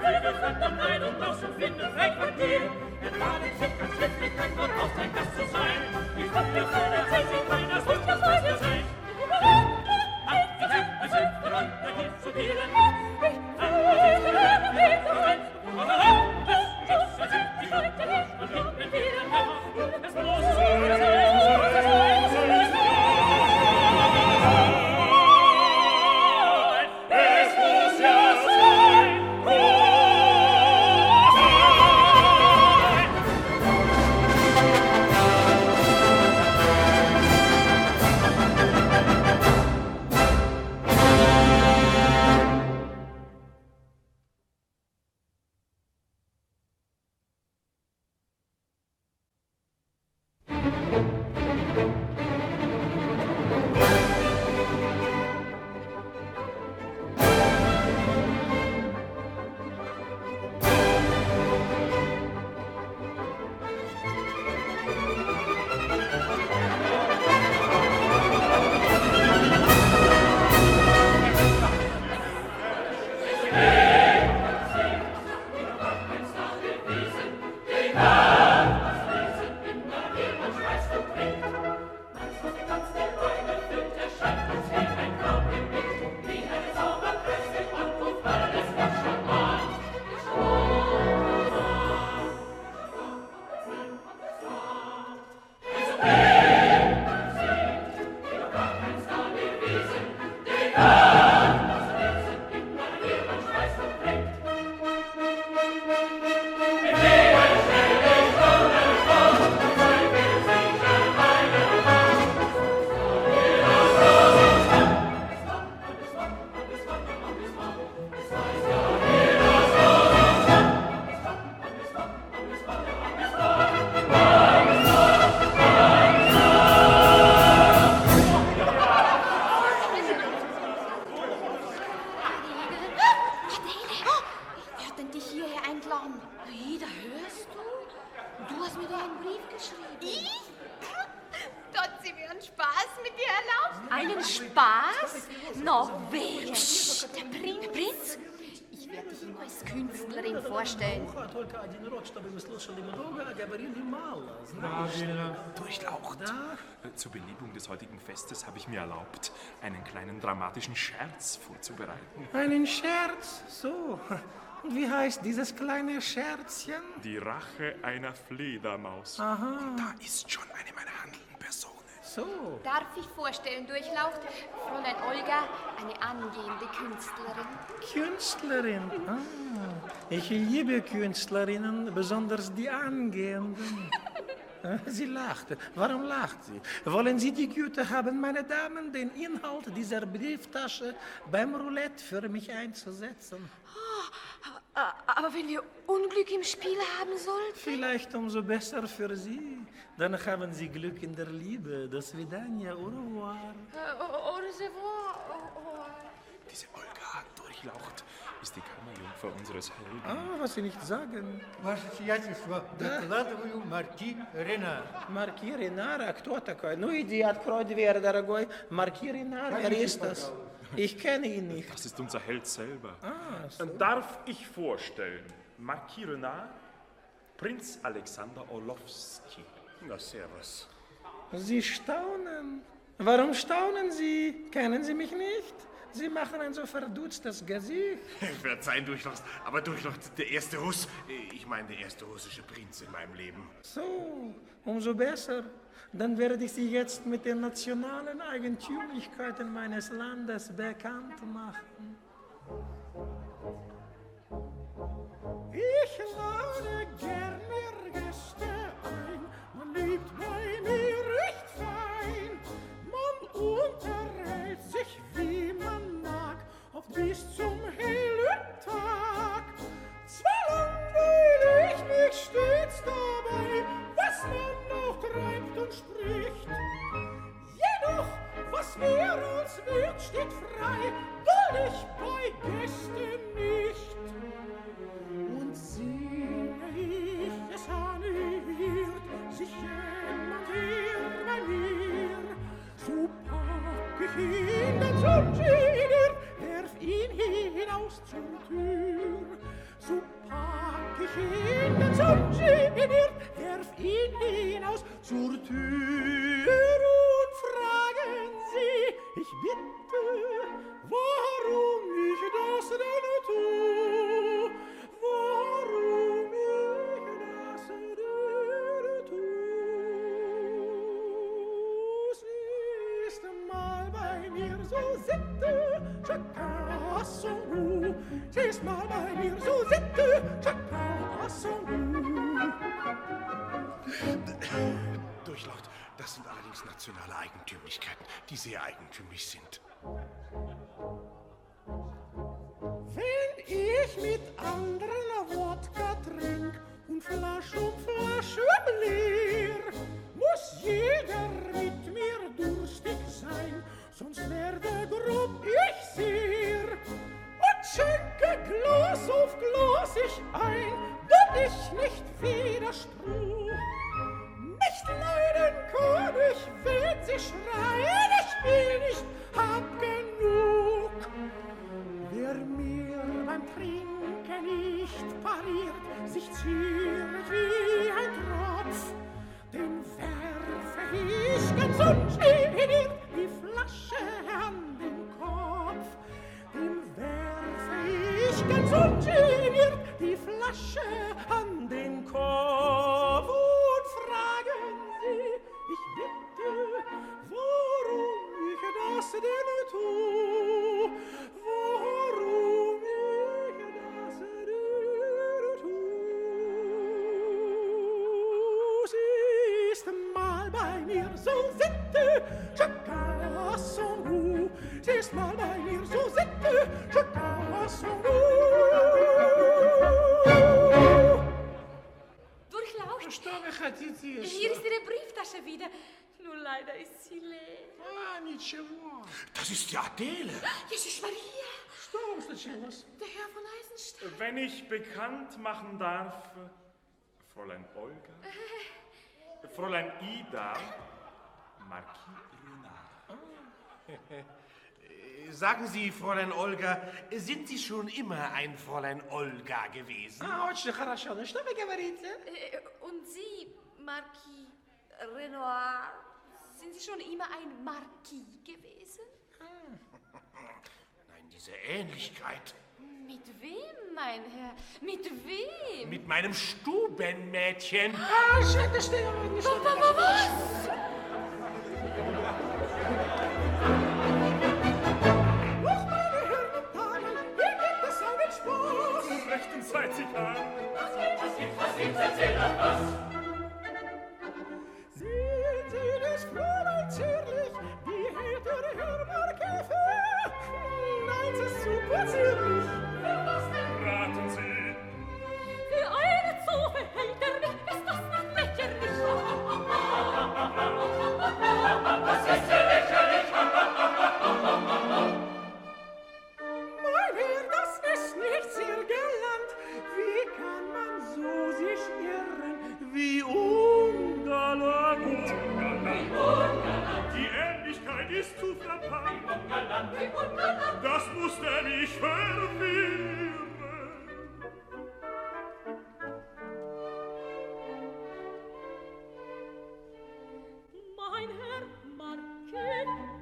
Die Vögel flattern ein und aus und finden frei Quartier. Er ladet sich als Höflichkeit voraus, ein Gast zu sein. Die Vögel können sich keiner vorstellen. Durchlaucht. Zur Belebung des heutigen Festes habe ich mir erlaubt, einen kleinen dramatischen Scherz vorzubereiten. Einen Scherz? So. Und wie heißt dieses kleine Scherzchen? Die Rache einer Fledermaus. Aha. Da ist schon eine meiner Personen. So. Darf ich vorstellen, Durchlaucht? Fräulein Olga, eine angehende Künstlerin. Künstlerin. Ah, ich liebe Künstlerinnen, besonders die angehenden. Sie lacht. Warum lacht sie? Wollen Sie die Güte haben, meine Damen, den Inhalt dieser Brieftasche beim Roulette für mich einzusetzen? Ah, Aber wenn wir Unglück im Spiel haben sollten? Vielleicht umso besser für Sie. Dann haben Sie Glück in der Liebe. Das Vidania, au revoir. Äh, Au reservoir. Diese Olga Durchlaucht ist die Kammerjungfer unseres Helden. Ah, was Sie nicht sagen. Ваше сиятельство, докладываю марки Ренар. Марки Ренар, а кто такой? Ну иди, открой дверь, дорогой. Марки Ренар, wer ist das? Ich kenne ihn nicht. Das ist unser Held selber. Ah, so. Darf ich vorstellen, Marquis Renard, Prinz Alexander Orlowski. Na, servus. Sie staunen. Warum staunen Sie? Kennen Sie mich nicht? Sie machen ein so verdutztes Gesicht. Verzeihen, Durchlaucht, aber Durchlaucht, der erste Russ, ich meine der erste russische Prinz in meinem Leben. So, umso besser. Dann werde ich Sie jetzt mit den nationalen Eigentümlichkeiten meines Landes bekannt machen. Ich lade gern mehr Gäste ein, man lebt bei mir recht fein. Man unterhält sich, wie man mag, oft bis zum hellen Tag. Zwar langweile ich mich stets dabei, was man auch treibt und spricht. Jedoch, was mir als wird, steht frei, duld ich bei Gästen nicht. Und sehe ich es animiert, sich jemand hier bei mir, so pack ich ihn dann zum Genier, werf ihn hinaus zur Tür. zu pack ich ihn den Sonntag in werf ihn hinaus zur Tür und fragen Sie, ich bitte, warum ich das denn tu, warum ich das denn tu. Sie ist mal bei mir so sitte, Jacques Rasson, Sie ist mal bei mir so sitte, chacun à son. Durchlaucht, das sind allerdings nationale Eigentümlichkeiten, die sehr eigentümlich sind. Wenn ich mit anderen Wodka trink und Flasch um Flasche leer, muss jeder mit mir durstig sein, sonst werde grob ich sehr. Schenke Glas auf Glas ich ein, damit ich nicht widerspruch. Nicht leiden kann ich, wenn sie schreien, ich will nicht, hab genug. Wer mir beim Trinken nicht pariert, sich ziert wie ein Tropf, den werfe ich ganz ungeniert die Flasche an ganzon geniert die Flasche an den Kopf und fragen Sie, ich bitte, worum ich das denn tu? Worum bei mir so sitte, chacun à son goût. Sie ist mal bei mir so sitte, chacun à son goût. Durchlaucht. Hier ist Ihre Brieftasche wieder. Nur leider ist sie leer. Ah, ничего. Das ist die Adele. Jesus Maria. Что случилось? Der Herr von Eisenstein. Wenn ich bekannt machen darf, Fräulein Olga, Fräulein Ida Marquis Renard. Sagen Sie, Fräulein Olga, sind Sie schon immer ein Fräulein Olga gewesen? Э, э, und Sie, Marquis Renoir, sind Sie schon immer ein Marquis gewesen? Hm. Nein, diese Ähnlichkeit. Mit wem, mein Herr? Mit wem? Mit meinem Stubenmädchen. Ah, schön, das steht Was? Zeit sich an. Was gibt, was gibt, was gibt's, erzähl doch was. Sehen Sie das Fräulein zierlich, wie hält ihre für? Nein, es ist super zierlich. ist zu verbannt. Das musste mich verwirren. Mein Herr Marquette,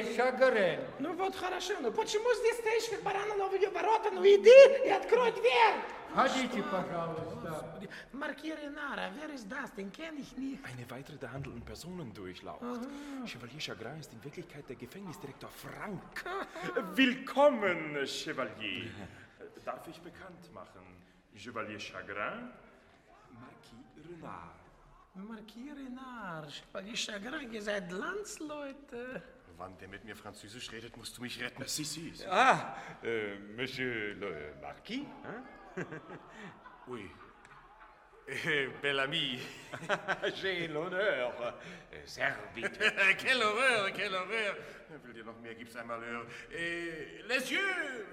швалье Шагарен. Ну вот хорошо, но почему здесь стоишь как баран на новые ворота? Ну иди и открой дверь! Входите, пожалуйста. Markier Renara, wer ist das? Den kenne ich nicht. Eine weitere der handelnden Personen durchlaucht. Aha. Chevalier Chagrin ist in Wirklichkeit der Gefängnisdirektor Frank. Willkommen, Chevalier. Darf ich bekannt machen? Chevalier Chagrin? Marquis Renard. Markier Renard, Chevalier Chagrin, ihr seid Landsleute. Wann der mit mir Französisch redet, musst du mich retten. Si, si. Ah, euh, Monsieur le Marquis hein? Oui. Eh, bel ami. J'ai l'honneur. Euh, Servite. quelle horreur, quelle horreur. Will dir noch mehr, gib's einmal Hör. Eh, les yeux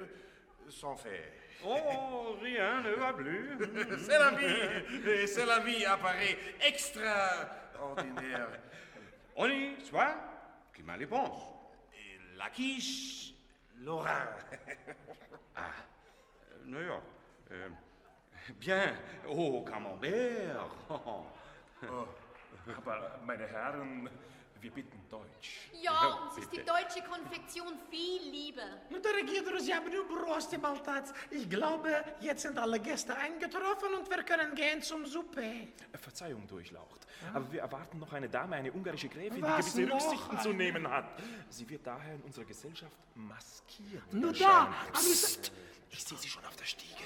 sont faits. Oh, rien ne va plus. c'est la vie. C'est la vie apparaît extraordinaire. On y soit qui m'a les pense. La quiche, Lorrain. Ah, euh, naja. Euh, bien, oh, Camembert. Oh, aber meine Herren, wir bitten Deutsch. Ja, uns ist die deutsche Konfektion viel lieber. Ну, дорогие друзья, ну бросьте болтать. Ich glaube, jetzt sind alle Gäste eingetroffen und wir können gehen zum Souper. Verzeihung, Durchlaucht. Aber wir erwarten noch eine Dame, eine ungarische Gräfin, Was die gewisse noch Rücksichten zu eine? nehmen hat. Sie wird daher in unserer Gesellschaft maskiert Nur da, erscheinen. aber Psst, ich sehe sie schon auf der Stiege.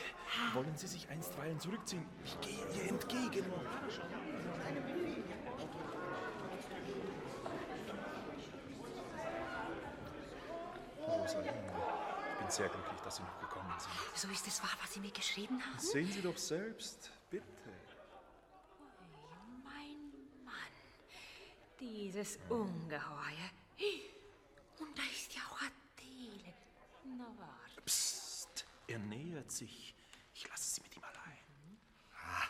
Wollen Sie sich einstweilen zurückziehen? Ich gehe ihr entgegen. Rosalinde, ich bin sehr glücklich, dass Sie noch gekommen sind. So ist es wahr, was Sie mir geschrieben haben? Sehen Sie doch selbst, bitte. Mein Mann, dieses Ungeheuer. Und da ist ja auch Adele. Na warte. Psst, er nähert sich. Ich lasse Sie mit ihm allein. Ah,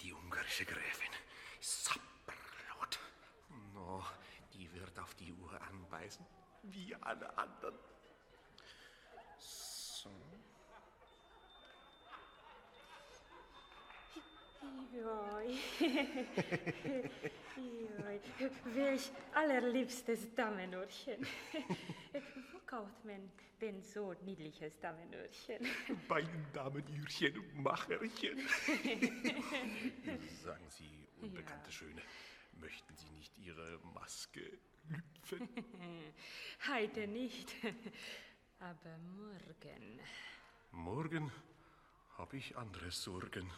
die ungarische Gräfin. Sapperlot. No, die wird auf die Uhr anbeißen, wie alle anderen. So. Joi. Joi. Welch allerliebstes Damenöhrchen. Wo kauft man denn so niedliches Damenöhrchen? Bei den Damenührchen und Macherchen. Sagen Sie, unbekannte Schöne, möchten Sie nicht Ihre Maske? Heute nicht, aber morgen. Morgen habe ich andere Sorgen.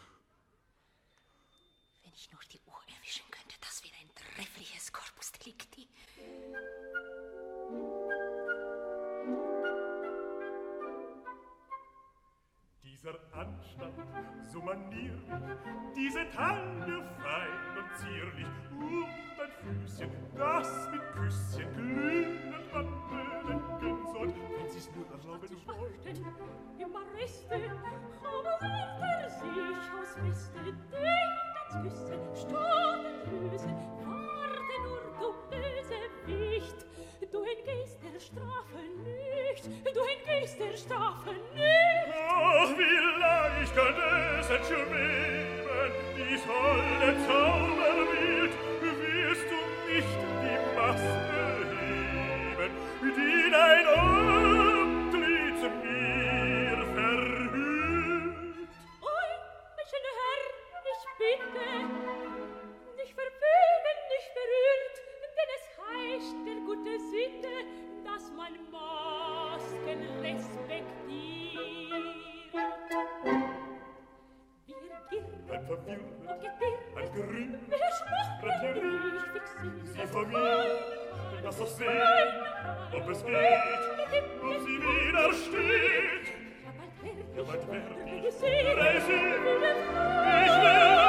Wenn ich nur die Uhr erwischen könnte, das wäre ein treffliches Corpus Delicti. dieser Anstand so manierlich, diese Tanne fein und zierlich, und ein Füßchen, das mit Küsschen glühend man bedenken sollt, wenn sie's nur erlauben wollten. Immer reste, aber wird er sich aus Reste, denkt ans Küssen, stottend lösen, warte nur, du böse Wicht, du entgehst der Strafe nicht, du entgehst der Strafe nicht. Ach, wie leicht kann es entschweben, dies holle Zauberbild, wirst du nicht die Maske heben, die dein Ohr Reise, ich will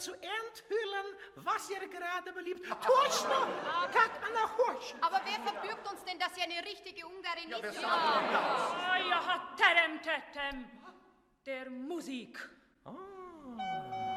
zu enthüllen, was ihr gerade beliebt. Точно, как она хочет. Aber wer verbürgt uns denn, dass ihr eine richtige Ungarin ja, ist? Ja, ja, ja, terem, der Musik. Ah.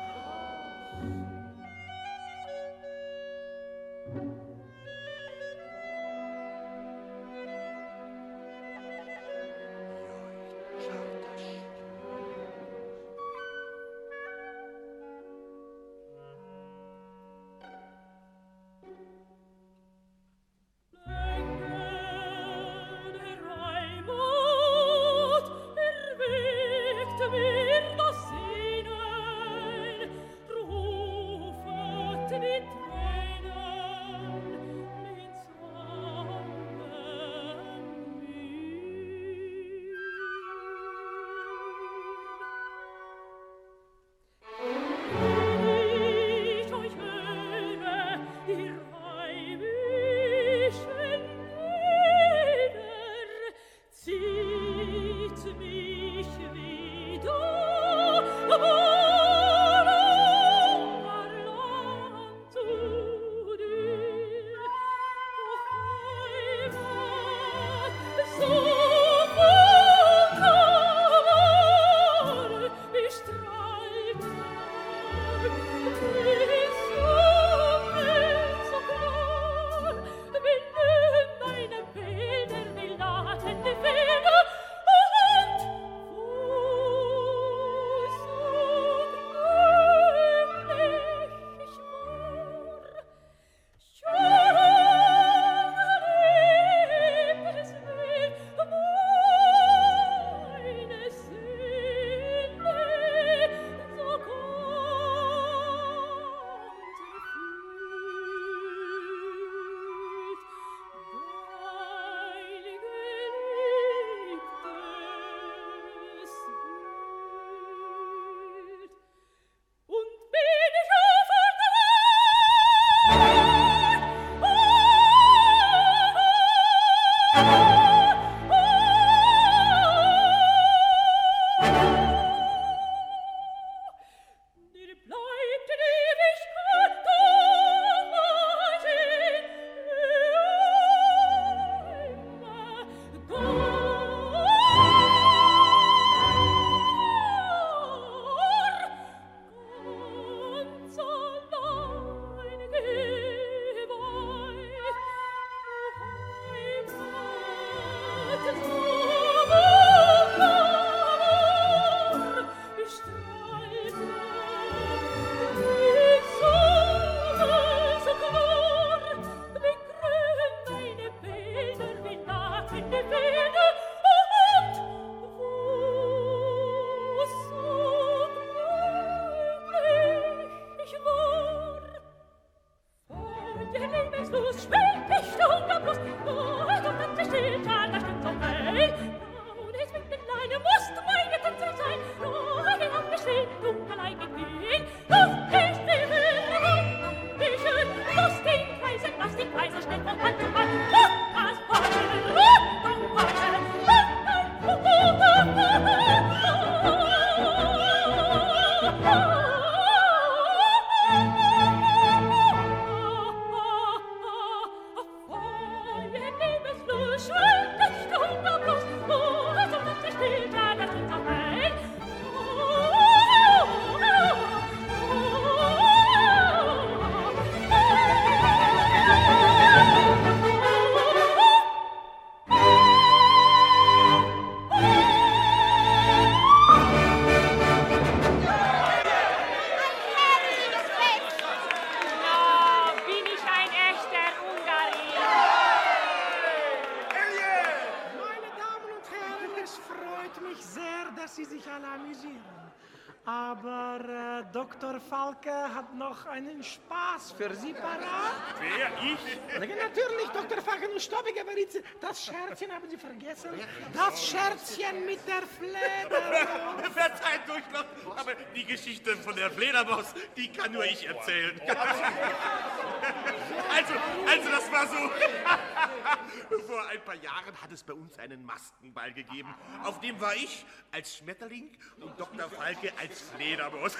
Falke hat noch einen Spaß für Sie parat. Wer, ich? Na, Natürlich, Dr. Falke, nun stopp ich aber jetzt. Das Scherzchen haben Sie vergessen. Das Scherzchen mit der Fledermaus. Verzeiht Durchlauf, aber die Geschichte von der Fledermaus, die kann nur ich erzählen. Also, also das war so. Vor ein paar Jahren hat es bei uns einen Maskenball gegeben. Auf dem war ich als Schmetterling und Dr. Falke als Fledermaus.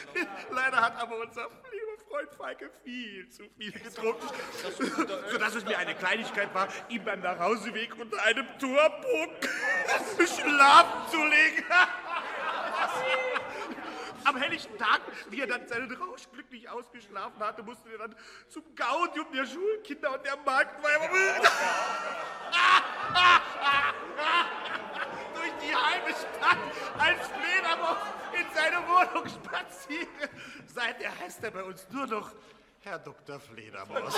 Leider hat aber unser lieber Freund Falke viel zu viel getrunken, sodass es mir eine Kleinigkeit war, ihm beim Nachhauseweg unter einem Torbogen schlafen zu legen. Am helllichten Tag, wie er dann seinen Rausch glücklich ausgeschlafen hatte, musste er dann zum Gaudium der Schulkinder und der Marktweiber die halbe Stadt als Fledermaus in seine Wohnung spazieren. Seither heißt er bei uns nur noch Herr Dr. Fledermaus.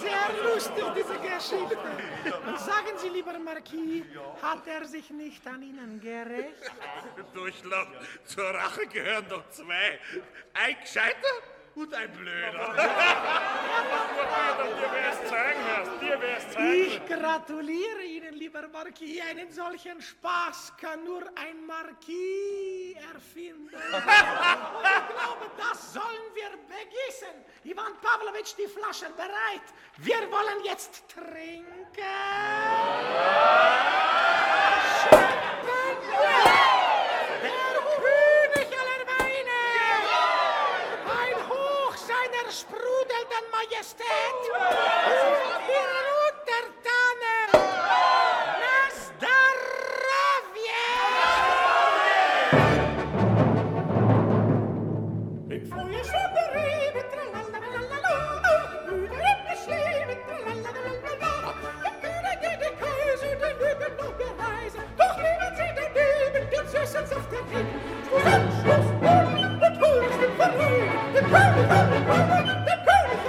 Sehr lustig, diese Geschichte. Und sagen Sie, lieber Marquis, hat er sich nicht an Ihnen gerecht? Durchlauf. Zur Rache gehören doch zwei. Ein Gescheiter und ein Blöder. Dir wär's zeigen, Herr, dir wär's zeigen. Ich gratuliere Ihnen, lieber Marquis. Einen solchen Spaß kann nur ein Marquis erfinden. Und ich glaube, das sollen wir begießen. Ivan Pavlovich, die Flaschen bereit. Wir wollen jetzt trinken. Majestät. Und ihre Untertanen. Im Feuer schon der Rebe, tralalala, Brüder im Geschlebe, tralalala. Der König, der Kaiser, der mögen noch bereisen, doch nehmen sie daneben den süßen Saft der Tee. Zusammenschluss, und holst den Verein, den König aller Weine, den König aller Weine.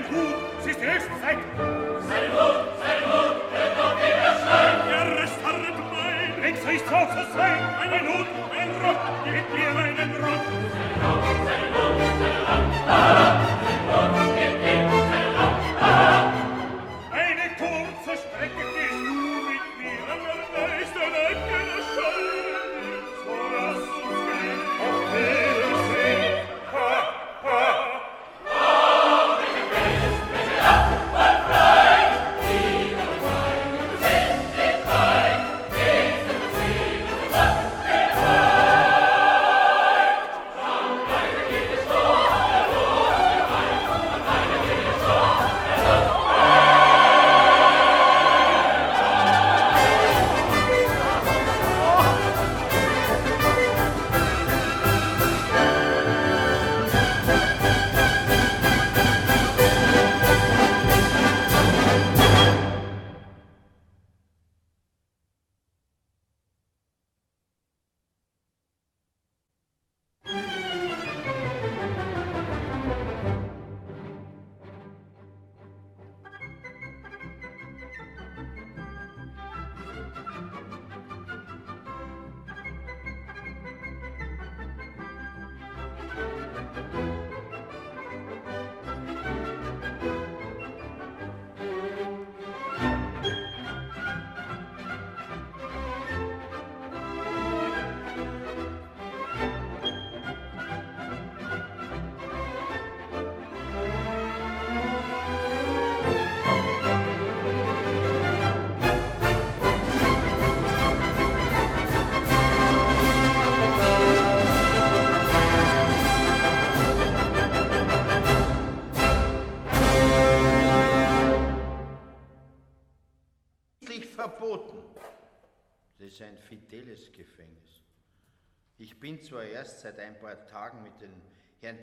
sein Hut, sie ist die höchste Zeit. Sein Hut, sein Hut, wird mein. Links, rechts, so zu sein, ein Hut, ein Rock, die Hitler.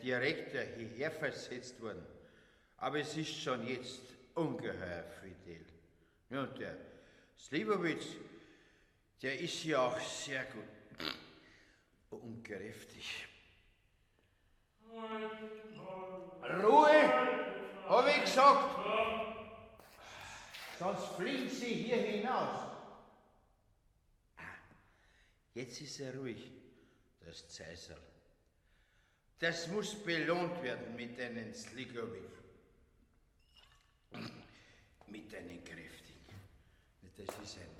Direktor hierher versetzt worden. Aber es ist schon jetzt ungeheuer fidel. Ja, und der Slivovitz, der ist ja auch sehr gut und kräftig. Ruhe, habe ich gesagt. Sonst fliegen Sie hier hinaus. Ah, jetzt ist er ruhig, das Zeisel. Das muss belohnt werden mit deinen Sligovic. Mit deinen kräftigen. Das ist ein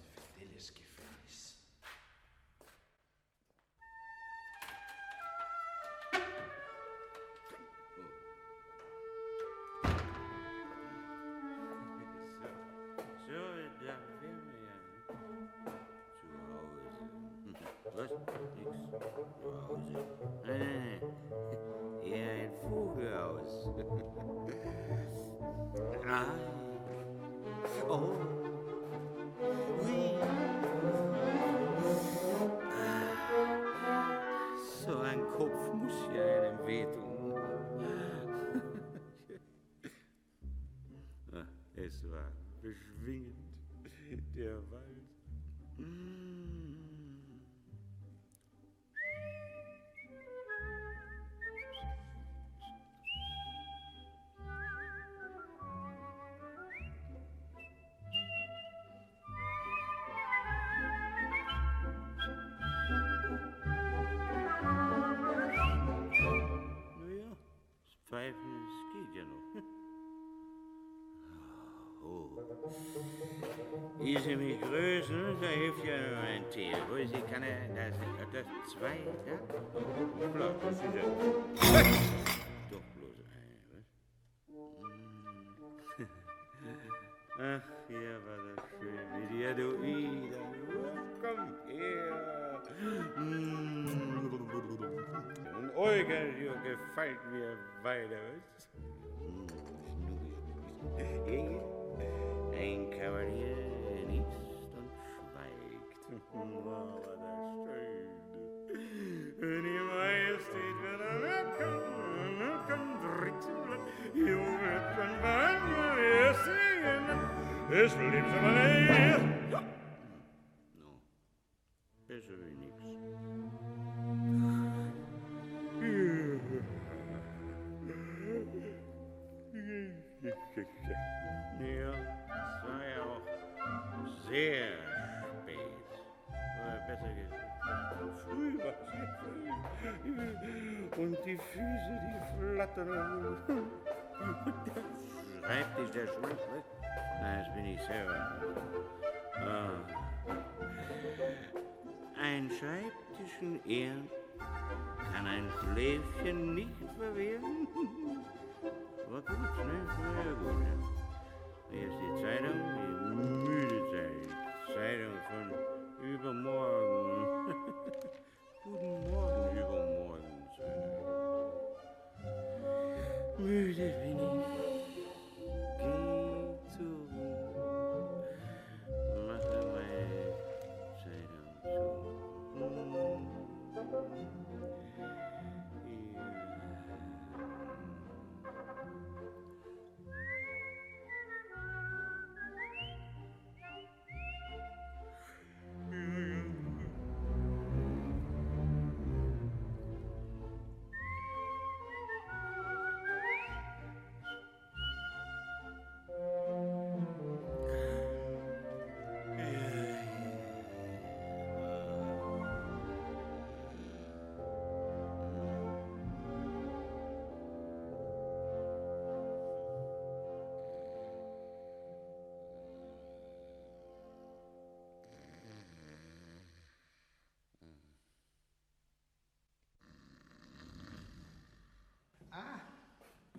Nein, nein, nein. Ein Vogelhaus. Nein. Oh. Hui. So ein Kopf muss ja einem wehtun. Ah, Es war beschwingend, der Wald. Mich grüßen, da hilft ja nur ein Tee. Wo ist die Kanne? Das, das zwei, ja? Klar, das ist ja.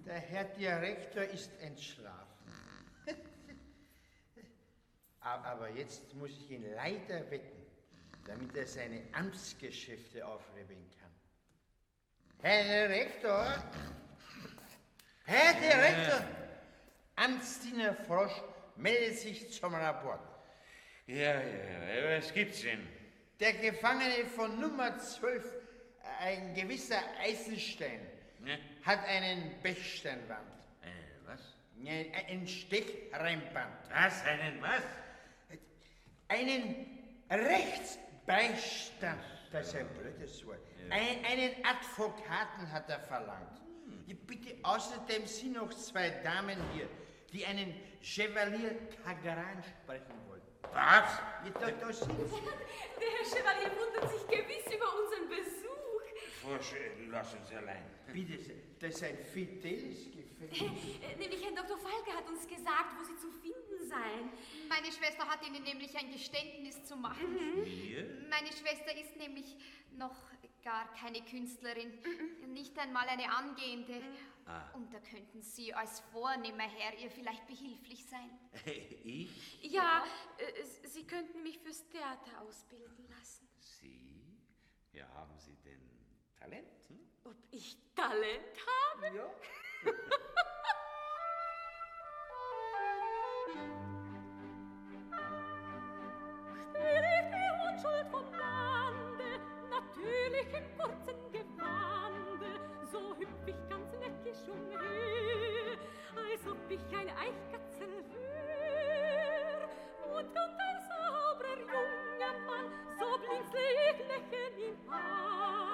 Der Herr Direktor ist entschlafen. Aber jetzt muss ich ihn leider wecken, damit er seine Amtsgeschäfte aufregeln kann. Herr Direktor! Herr Direktor! Amtsdiener Frosch meldet sich zum Rapport. Ja, ja, ja, was gibt's denn? Der Gefangene von Nummer 12, ein gewisser Eisenstein? Hat einen Bechsteinwand. Äh, was? Ein, ein Stechreinband. Was? Einen was? Einen Rechtsbeistand. Das ist ein blödes Wort. Ein, einen Advokaten hat er verlangt. Ja, bitte, außerdem sind noch zwei Damen hier, die einen Chevalier Cagaran sprechen wollen. Was? Ja, da, da sind sie. Der Herr Chevalier wundert sich gewiss über unseren Besuch vorstellen, lass uns allein. Bitte sehr, das ist ein fideles Gefängnis. nämlich Herr Dr. Falke hat uns gesagt, wo Sie zu finden seien. Meine Schwester hat Ihnen nämlich ein Geständnis zu machen. Mhm. Mir? Meine Schwester ist nämlich noch gar keine Künstlerin, mhm. nicht einmal eine angehende. Mhm. Ah. Und da könnten Sie als vornehmer Herr ihr vielleicht behilflich sein. ich? Ja, äh, Sie könnten mich fürs Theater ausbilden lassen. Sie? Ja, haben Sie denn Talent? Hm? Ob ich Talent habe? Ja. Schwierige Unschuld vom Lande, natürlich im kurzen Gewande, so hüpf ganz neckisch umher, als ob ich ein Eichkatzel wär. Und kommt ein sauberer junger Mann, so blinzle lächeln ihn an.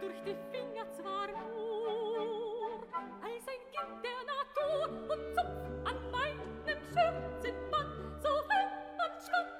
durch die Finger zwar nur, als ein Kind der Natur und zupf an meinem Schürzenband, so hält man schwach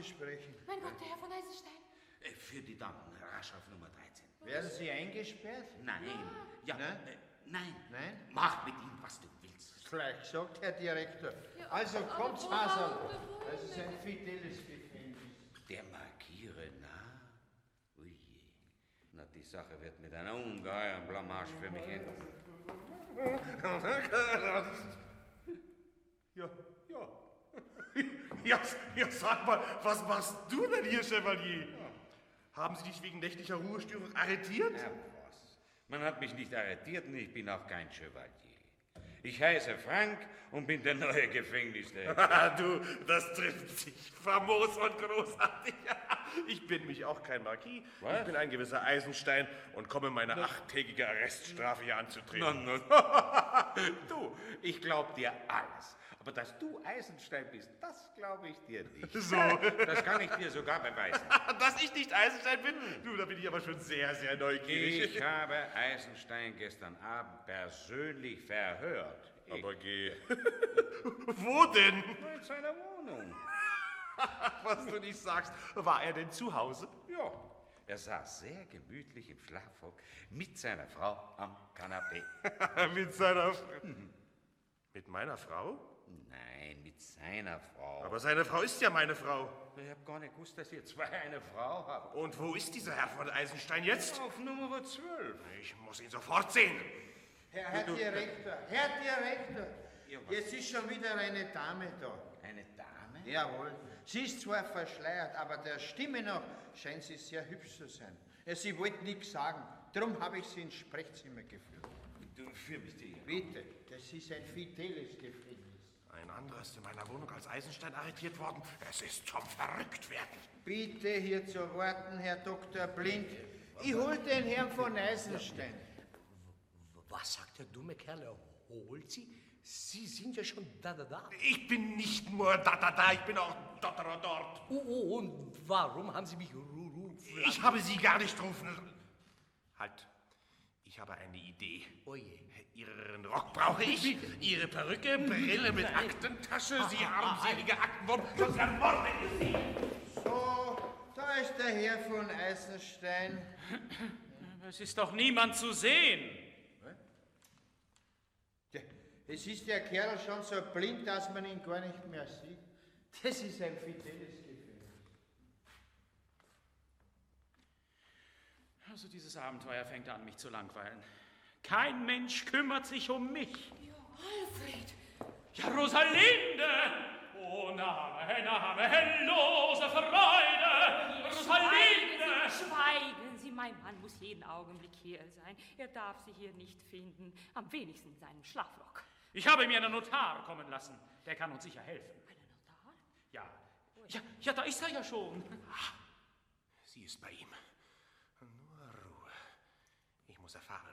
Sie sprechen. Mein Gott, der Herr von Eisenstein. Äh, für die Damen, rasch auf Nummer 13. Werden Sie eingesperrt? Nein. Ja, ja ne? äh, nein. Nein? Mach mit ihm, was du willst. Gleich sagt Herr Direktor. Ja, also kommt's, Hasan. Das ist ein fideles Gefängnis. Der markiere nah. Ui. Na, die Sache wird mit einer ungeheuren Blamage für mich enden. Ja, ja. Ja, ja, sag mal, was machst du denn hier, Chevalier? Ja. Haben Sie dich wegen nächtlicher Ruhestörung arretiert? Na was? Man hat mich nicht arretiert und ich bin auch kein Chevalier. Ich heiße Frank und bin der neue Gefängnisdirektor. Ah, du, das trifft sich famos und großartig. Ich bin mich auch kein Marquis. Was? Ich bin ein gewisser Eisenstein und komme meine das achttägige Arreststrafe hier anzutreten. Nein, nein. du, ich glaub dir alles. Aber dass du Eisenstein bist, das glaube ich dir nicht. So. Das kann ich dir sogar beweisen. Dass ich nicht Eisenstein bin? Du, da bin ich aber schon sehr, sehr neugierig. Ich habe Eisenstein gestern Abend persönlich verhört. Aber geh. Wo denn? In seiner Wohnung. Was du nicht sagst. War er denn zu Hause? Ja. Er saß sehr gemütlich im Schlafrock mit seiner Frau am Kanapee. mit seiner Frau? Mit meiner Frau? Nein, mit seiner Frau. Aber seine Frau ist ja meine Frau. Ich habe gar nicht gewusst, dass ihr zwei eine Frau habt. Und wo ist dieser Herr von Eisenstein jetzt? Auf Nummer 12. Ich muss ihn sofort sehen. Herr, Herr Direktor, Herr Direktor, jetzt ist schon wieder eine Dame da. Eine Dame? Jawohl. Sie ist zwar verschleiert, aber der Stimme nach scheint sie sehr hübsch zu sein. Sie wollte nichts sagen, darum habe ich sie ins Sprechzimmer geführt. Du für mich. Bitte, das ist ein fideles Gefängnis. Ein anderer ist in meiner Wohnung als Eisenstein arretiert worden. Es ist zum Verrücktwerden. Bitte hier zu warten, Herr Dr. Blind. Ich hol den Herrn von Eisenstein. Was sagt der dumme Kerl? Er holt Sie? Sie sind ja schon da, da, da. Ich bin nicht nur da, da, da, ich bin auch dort, dort, dort. Oh, oh, und warum haben Sie mich ru- rufen? Ich habe Sie gar nicht rufen. Halt, ich habe eine Idee. Oh je. Ihren Rock brauche ich, Ihre Perücke, Brille mit Aktentasche, Sie armselige Aktenwurm, sonst ermorde ich Sie. So, da ist der Herr von Eisenstein. Es ist doch niemand zu sehen. Es ist der Kerl schon so blind, dass man ihn gar nicht mehr sieht. Das ist ein fideles Gefängnis. Also dieses Abenteuer fängt an, mich zu langweilen. Kein Mensch kümmert sich um mich. Alfred! Ja, Rosalinde! Oh, Name, Name, lose Freude! Rosalinde! Schweigen Sie, schweigen Sie, mein Mann muss jeden Augenblick hier sein. Er darf Sie hier nicht finden, am wenigsten in seinem Schlafrock. Ich habe mir einen Notar kommen lassen. Der kann uns sicher helfen. Einen Notar? Ja. Ja, ja, da ist er ja schon. Sie ist bei ihm. Nur Ruhe. Ich muss erfahren,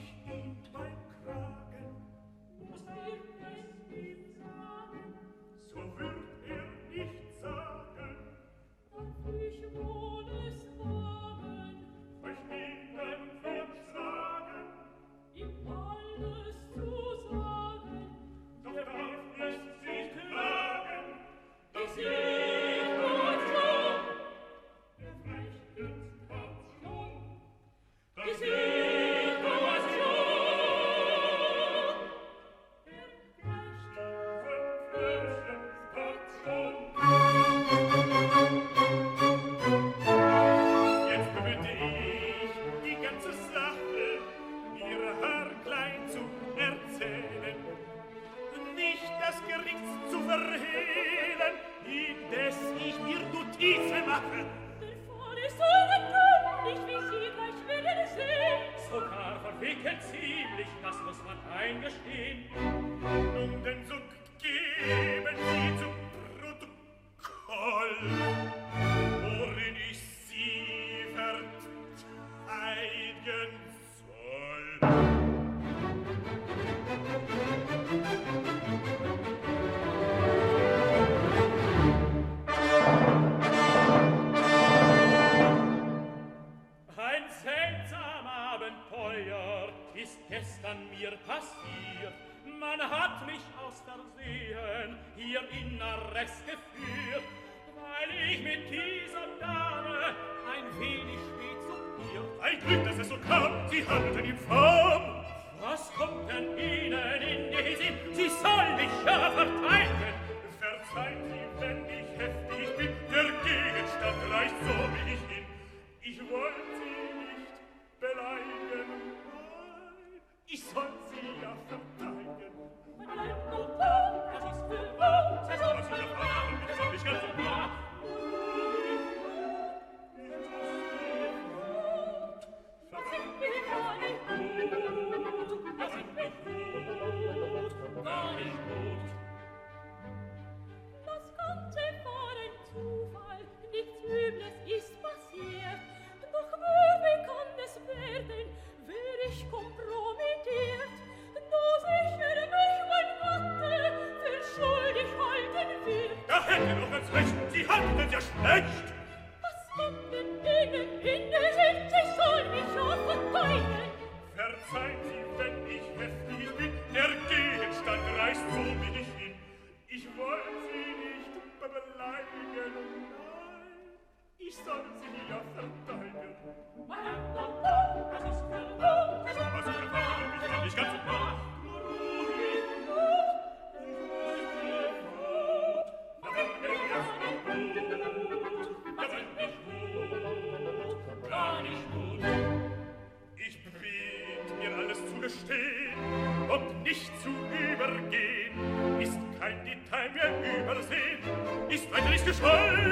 nächste Schall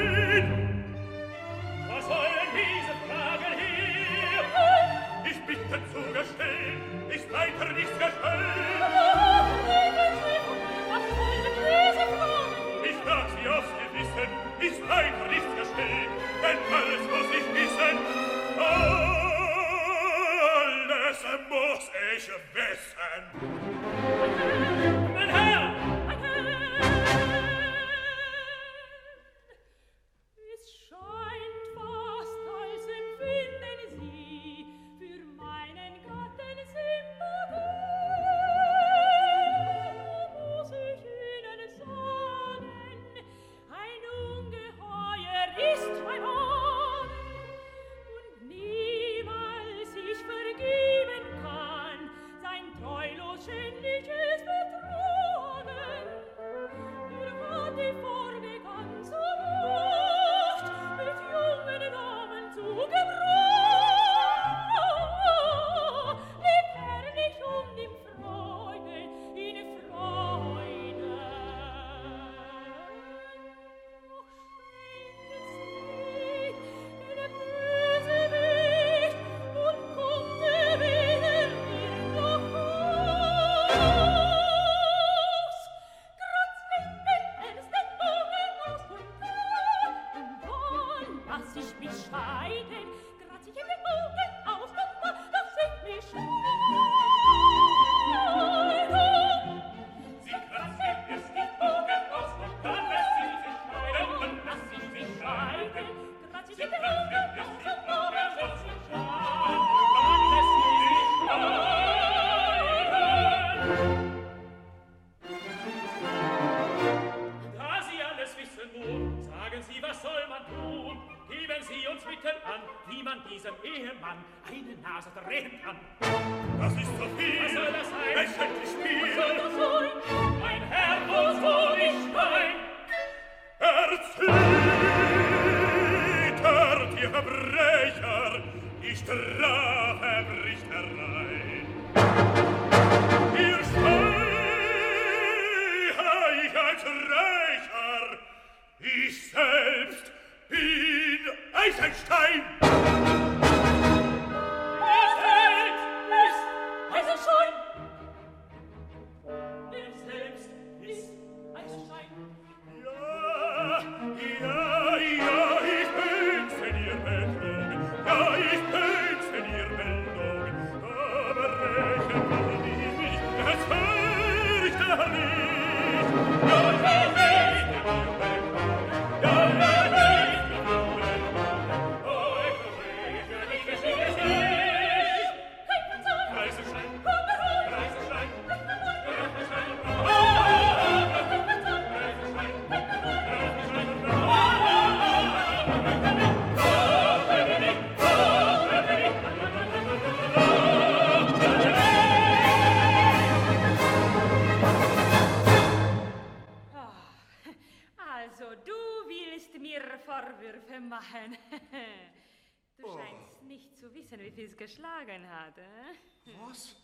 geschlagen hat. Äh? Was?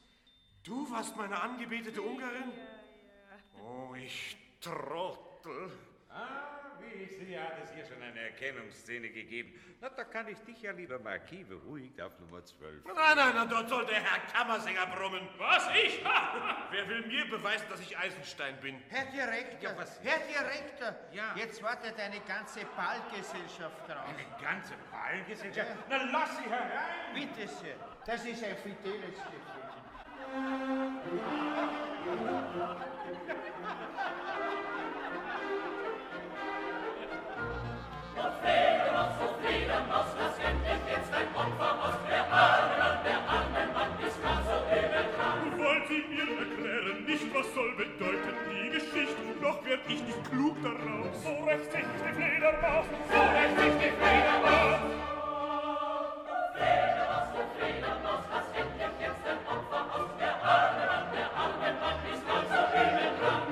Du warst meine angebetete Ungarin? Ja, ja. Oh, ich Trottel. Ah. Wie ich sehe, hat es hier schon eine Erkennungsszene gegeben. Na, da kann ich dich ja, lieber Marquis, beruhigt auf Nummer 12. Nein, nein, nein, dort soll der Herr Kammersänger brummen. Was, ich? Wer will mir beweisen, dass ich Eisenstein bin? Herr Direktor, ja, was? Herr Direktor, ja. jetzt wartet eine ganze Ballgesellschaft drauf. Eine ganze Ballgesellschaft? Ja. Na, lass sie herein! Bitte, sehr, das ist ein fideles Gefühl. darauf. So recht die Fledermaus, so recht sich die Fledermaus. Fledermaus, der Fledermaus, was hängt denn jetzt der Opfer aus? Der arme Mann, ist ganz so übel dran.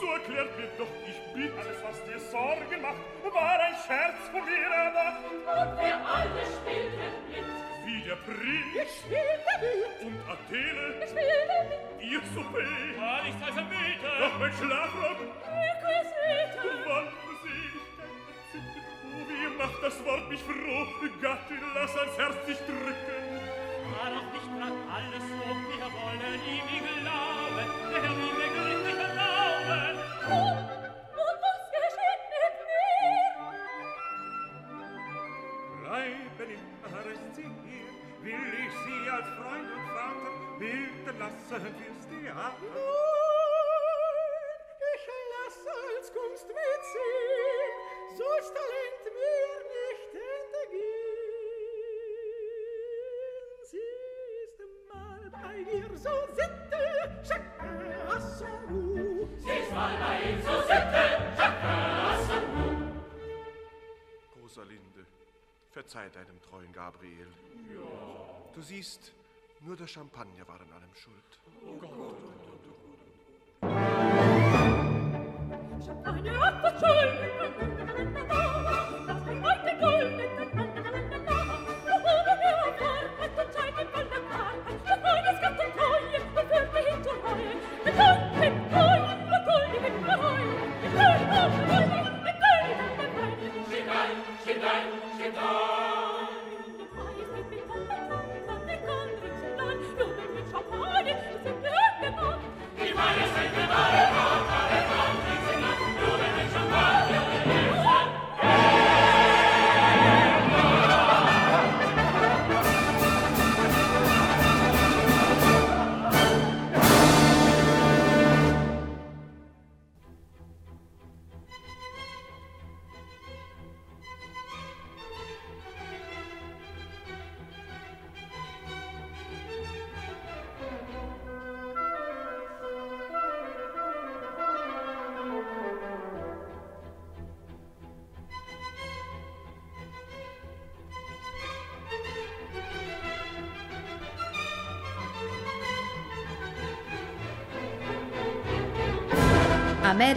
So erklärt mir doch, ich bitte, alles, was dir Sorgen macht, war ein Scherz von mir erdacht. Und wir alle spielten mit wie der Prinz. Ich spiele mit. Und Athene. Spielt spiele mit. Ihr Souper. War nicht als Erbeter. Doch mein Schlafrock. Requisite. Wandten Oh, Wie macht das Wort mich froh? Gattin, lass ans Herz dich drücken. War doch nicht grad alles um, so. Wir wollen ihm glauben. Lassen fürs Theater. Ich lasse als Kunstmedizin solch Talent mir nicht entgehen. Sie ist mal bei ihr so sitte, chacun à son goût. Sie ist mal bei ihm so sitte, chacun à son goût. Rosalinde, verzeih deinem treuen Gabriel. Du siehst, nur der Champagner war an allem schuld. Champagner hat das Schuld. Das